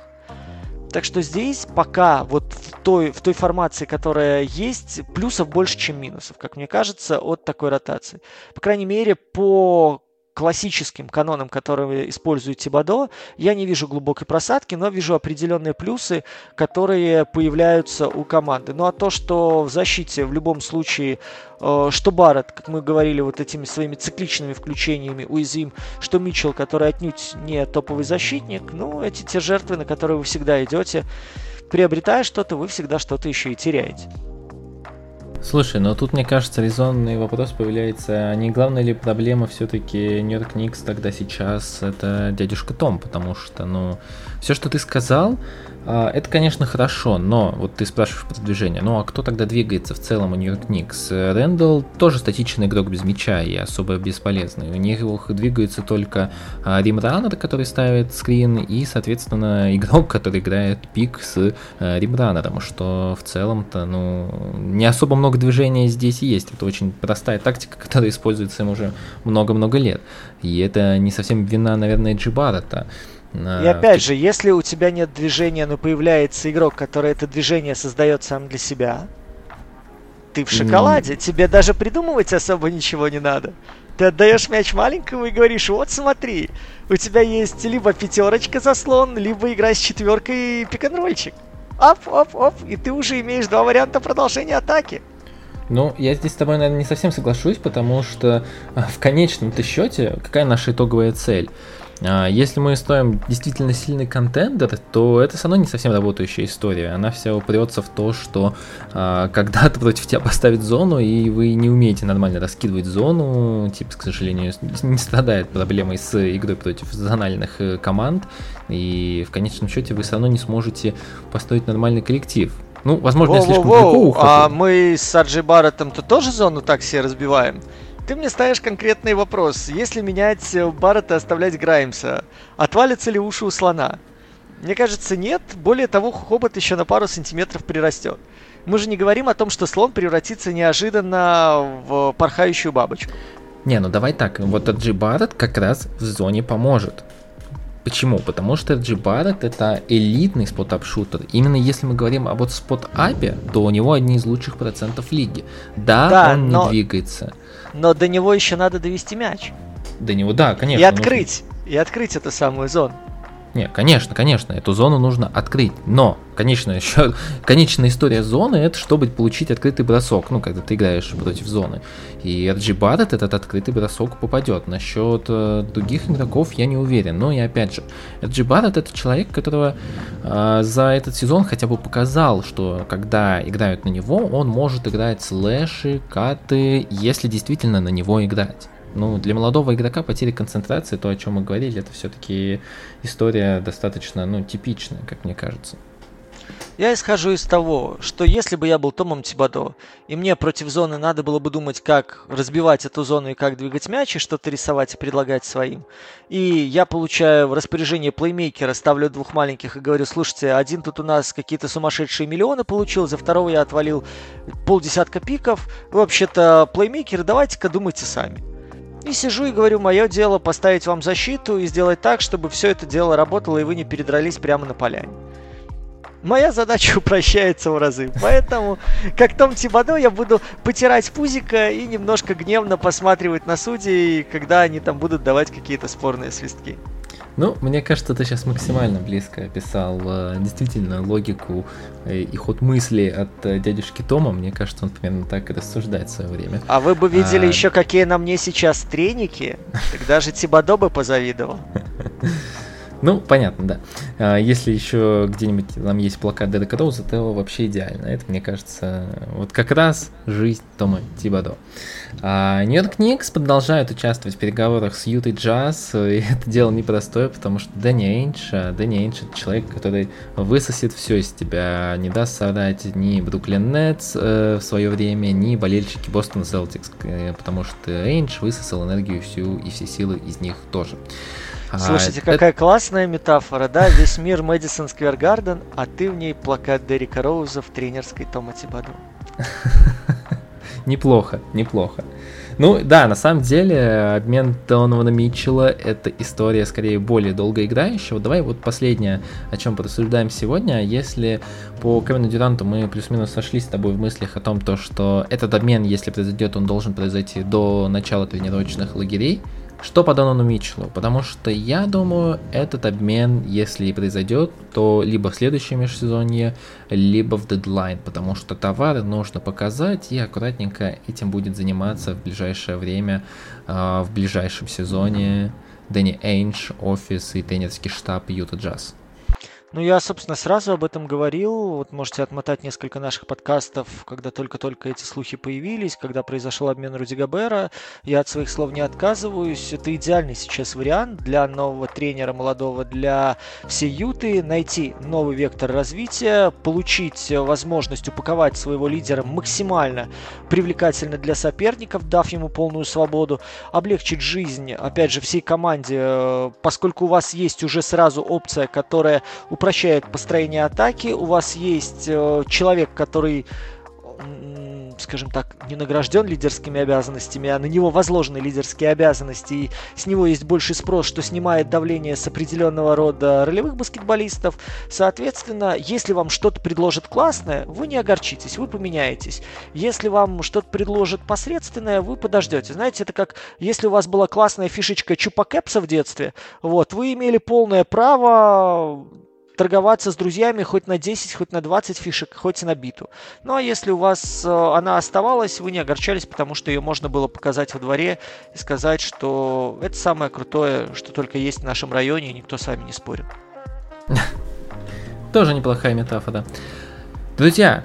Так что здесь пока вот в той, в той формации, которая есть, плюсов больше, чем минусов, как мне кажется, от такой ротации. По крайней мере, по классическим канонам, которые использует Тибадо, я не вижу глубокой просадки, но вижу определенные плюсы, которые появляются у команды. Ну а то, что в защите в любом случае, э, что Барретт, как мы говорили, вот этими своими цикличными включениями уязвим, что Митчелл, который отнюдь не топовый защитник, ну эти те жертвы, на которые вы всегда идете, приобретая что-то, вы всегда что-то еще и теряете. Слушай, но тут, мне кажется, резонный вопрос появляется, а не главная ли проблема все-таки Нью-Йорк Никс тогда сейчас это дядюшка Том, потому что, ну, все, что ты сказал, это, конечно, хорошо, но вот ты спрашиваешь про движение. Ну а кто тогда двигается в целом у Нью-Йорк Никс? Рэндалл тоже статичный игрок без мяча и особо бесполезный. У них двигаются только а, римранер, который ставит скрин, и, соответственно, игрок, который играет пик с а, римранером, что в целом-то, ну, не особо много движения здесь есть. Это очень простая тактика, которая используется им уже много-много лет. И это не совсем вина, наверное, Джибарата. И опять же, если у тебя нет движения, но появляется игрок, который это движение создает сам для себя, ты в шоколаде, тебе даже придумывать особо ничего не надо. Ты отдаешь мяч маленькому и говоришь, вот смотри, у тебя есть либо пятерочка заслон, либо игра с четверкой и пик-н-ролльчик. Оп, оп, оп, и ты уже имеешь два варианта продолжения атаки. Ну, я здесь с тобой, наверное, не совсем соглашусь, потому что а, в конечном-то счете, какая наша итоговая цель? А, если мы стоим действительно сильный контендер, то это все равно не совсем работающая история. Она вся упрется в то, что а, когда-то против тебя поставят зону, и вы не умеете нормально раскидывать зону, типа, к сожалению, не страдает проблемой с игрой против зональных э, команд, и в конечном счете вы все равно не сможете построить нормальный коллектив. Ну, возможно, воу, я слишком воу, далеко ухожу. А мы с Саджи Барреттом-то тоже зону так себе разбиваем? Ты мне ставишь конкретный вопрос. Если менять э, Баррета оставлять Граймса, отвалятся ли уши у слона? Мне кажется, нет. Более того, хобот еще на пару сантиметров прирастет. Мы же не говорим о том, что слон превратится неожиданно в порхающую бабочку. Не, ну давай так, вот Джи Барретт как раз в зоне поможет. Почему? Потому что G Barrett это элитный спот-ап-шутер. Именно если мы говорим об вот спот-апе, то у него одни из лучших процентов лиги. Да, Да, он но- не двигается. Но до него еще надо довести мяч. До него, да, конечно. и нужно- открыть. И открыть эту самую зону. Не, конечно, конечно, эту зону нужно открыть. Но, конечно, еще конечная история зоны это чтобы получить открытый бросок. Ну, когда ты играешь против зоны. И RG Barrett этот открытый бросок попадет. Насчет э, других игроков я не уверен. Но и опять же, RG Barrett это человек, которого э, за этот сезон хотя бы показал, что когда играют на него, он может играть слэши, каты, если действительно на него играть. Ну, для молодого игрока потеря концентрации, то, о чем мы говорили, это все-таки история достаточно, ну, типичная, как мне кажется. Я исхожу из того, что если бы я был Томом Тибадо, и мне против зоны надо было бы думать, как разбивать эту зону и как двигать мяч, и что-то рисовать и предлагать своим, и я получаю в распоряжение плеймейкера, ставлю двух маленьких и говорю, слушайте, один тут у нас какие-то сумасшедшие миллионы получил, за второго я отвалил полдесятка пиков, вообще-то плеймейкеры, давайте-ка думайте сами. И сижу и говорю, мое дело поставить вам защиту и сделать так, чтобы все это дело работало, и вы не передрались прямо на поляне. Моя задача упрощается в разы. Поэтому, как Том Тибадо, я буду потирать пузика и немножко гневно посматривать на судей, когда они там будут давать какие-то спорные свистки. Ну, мне кажется, ты сейчас максимально близко описал э, действительно логику э, и ход мысли от э, дядюшки Тома. Мне кажется, он примерно так и рассуждает в свое время. А вы бы видели А. еще, какие на мне сейчас треники, тогда же Тибадо бы позавидовал. Ну, понятно, да. А, Если еще где-нибудь там есть плакат Дерека Роуза, то вообще идеально. Это, мне кажется, вот как раз жизнь Тома Тибадо. А Нью-Йорк Никс продолжают участвовать в переговорах с Ютой Джаз, и это дело непростое, потому что Дэнни Эйндж, а Дэнни Эйндж это человек, который высосет все из тебя, не даст соврать ни Бруклин Нетс э, в свое время, ни болельщики Бостон Селтикс, э, потому что Эйндж высосал энергию всю и все силы из них тоже. Слушайте, это- какая классная метафора, да? Весь мир Мэдисон Сквер Гарден, а ты в ней плакат Дерека Роуза в тренерской Тома Тибадо. Неплохо, неплохо. Ну да, на самом деле обмен Донована Митчелла это история скорее более долгоиграющего. Давай вот последнее, о чем порассуждаем сегодня. Если по Кевину Дюранту мы плюс-минус сошлись с тобой в мыслях о том, то, что этот обмен, если произойдет, он должен произойти до начала тренировочных лагерей, что по Донону Митчеллу? Потому что я думаю, этот обмен, если и произойдет, то либо в следующем межсезонье, либо в дедлайн, потому что товары нужно показать и аккуратненько этим будет заниматься в ближайшее время, а, в ближайшем сезоне Дэнни Эйндж, офис и тренерский штаб Юта Джаз. Ну, я, собственно, сразу об этом говорил. Вот можете отмотать несколько наших подкастов, когда только-только эти слухи появились, когда произошел обмен Руди Габера. Я от своих слов не отказываюсь. Это идеальный сейчас вариант для нового тренера молодого, для всей Юты. Найти новый вектор развития, получить возможность упаковать своего лидера максимально привлекательно для соперников, дав ему полную свободу, облегчить жизнь, опять же, всей команде, э, поскольку у вас есть уже сразу опция, которая упрощает построение атаки, у вас есть э, человек, который скажем так, не награжден лидерскими обязанностями, а на него возложены лидерские обязанности, и с него есть больший спрос, что снимает давление с определенного рода ролевых баскетболистов. Соответственно, если вам что-то предложат классное, вы не огорчитесь, вы поменяетесь. Если вам что-то предложат посредственное, вы подождете. Знаете, это как если у вас была классная фишечка Чупа Кэпса в детстве, вот, вы имели полное право торговаться с друзьями хоть на 10, хоть на 20 фишек, хоть и на биту. Ну а если у вас э, она оставалась, вы не огорчались, потому что ее можно было показать во дворе и сказать, что это самое крутое, что только есть в нашем районе, и никто с вами не спорит. Тоже неплохая метафора. Друзья,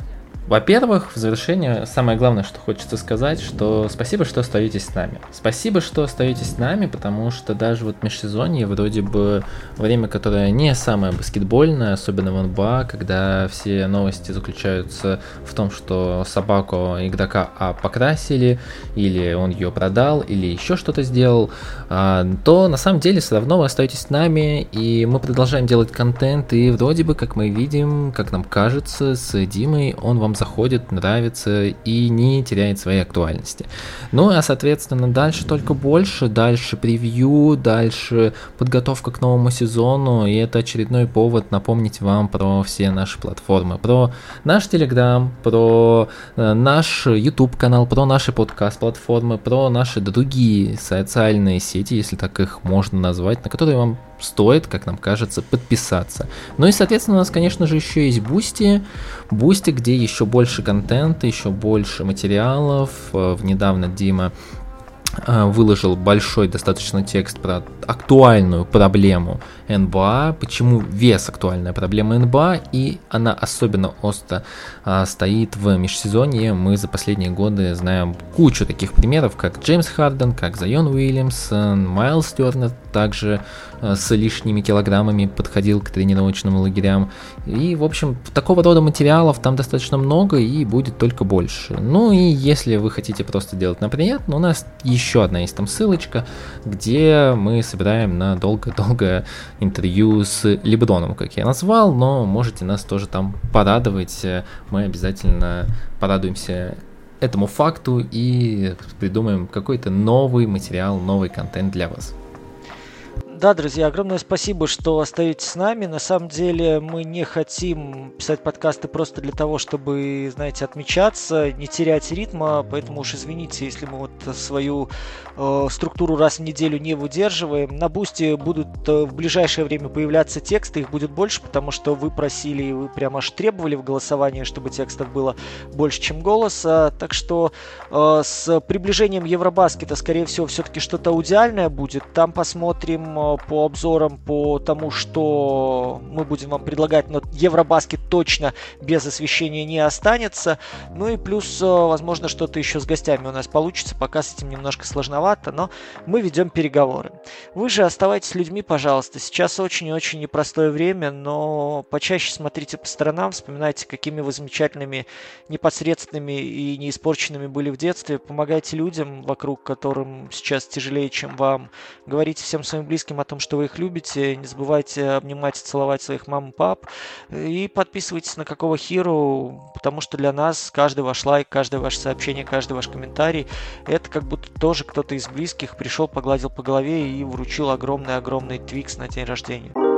во-первых, в завершение самое главное, что хочется сказать, что спасибо, что остаетесь с нами. Спасибо, что остаетесь с нами, потому что даже вот межсезонье вроде бы время, которое не самое баскетбольное, особенно в НБА, когда все новости заключаются в том, что собаку игрока А покрасили, или он ее продал, или еще что-то сделал, а, то на самом деле все равно вы остаетесь с нами, и мы продолжаем делать контент, и вроде бы, как мы видим, как нам кажется, с Димой он вам заходит, нравится и не теряет своей актуальности. Ну а соответственно дальше только больше, дальше превью, дальше подготовка к новому сезону, и это очередной повод напомнить вам про все наши платформы, про наш Телеграм, про э, наш YouTube канал, про наши подкаст-платформы, про наши другие социальные сети, если так их можно назвать, на которые вам стоит, как нам кажется, подписаться. Ну и, соответственно, у нас, конечно же, еще есть Boosty. Boosty, где еще больше контента, еще больше материалов. Э, недавно Дима э, выложил большой достаточно текст про актуальную проблему НБА, почему вес актуальная проблема НБА, и она особенно остро а, стоит в межсезонье. Мы за последние годы знаем кучу таких примеров, как Джеймс Харден, как Зайон Уильямсон, Майлз Тернер, также а, с лишними килограммами подходил к тренировочным лагерям. И, в общем, такого рода материалов там достаточно много и будет только больше. Ну и если вы хотите просто делать на приятно, у нас еще одна есть там ссылочка, где мы собираем на долго-долго интервью с Леброном, как я назвал, но можете нас тоже там порадовать. Мы обязательно порадуемся этому факту и придумаем какой-то новый материал, новый контент для вас. Да, друзья, огромное спасибо, что остаетесь с нами. На самом деле мы не хотим писать подкасты просто для того, чтобы, знаете, отмечаться, не терять ритма, поэтому уж извините, если мы вот свою э, структуру раз в неделю не выдерживаем. На Бусте будут э, в ближайшее время появляться тексты, их будет больше, потому что вы просили и вы прямо аж требовали в голосовании, чтобы текстов было больше, чем голоса. Так что э, с приближением Евробаскета, скорее всего, все-таки что-то аудиальное будет. Там посмотрим э, по обзорам, по тому, что мы будем вам предлагать, но Евробаскет точно без освещения не останется. Ну и плюс, э, возможно, что-то еще с гостями у нас получится, пока с этим немножко сложновато, но мы ведем переговоры. Вы же оставайтесь людьми, пожалуйста. Сейчас очень-очень непростое время, но почаще смотрите по сторонам, вспоминайте, какими вы замечательными, непосредственными и неиспорченными были в детстве. Помогайте людям вокруг, которым сейчас тяжелее, чем вам. Говорите всем своим близким о том, что вы их любите. Не забывайте обнимать и целовать своих мам и пап. И подписывайтесь на какого хиру, потому что для нас каждый ваш лайк, каждое ваше сообщение, каждый ваш комментарий, это как будто тоже кто-то из близких пришел, погладил по голове и вручил огромный-огромный твикс на день рождения.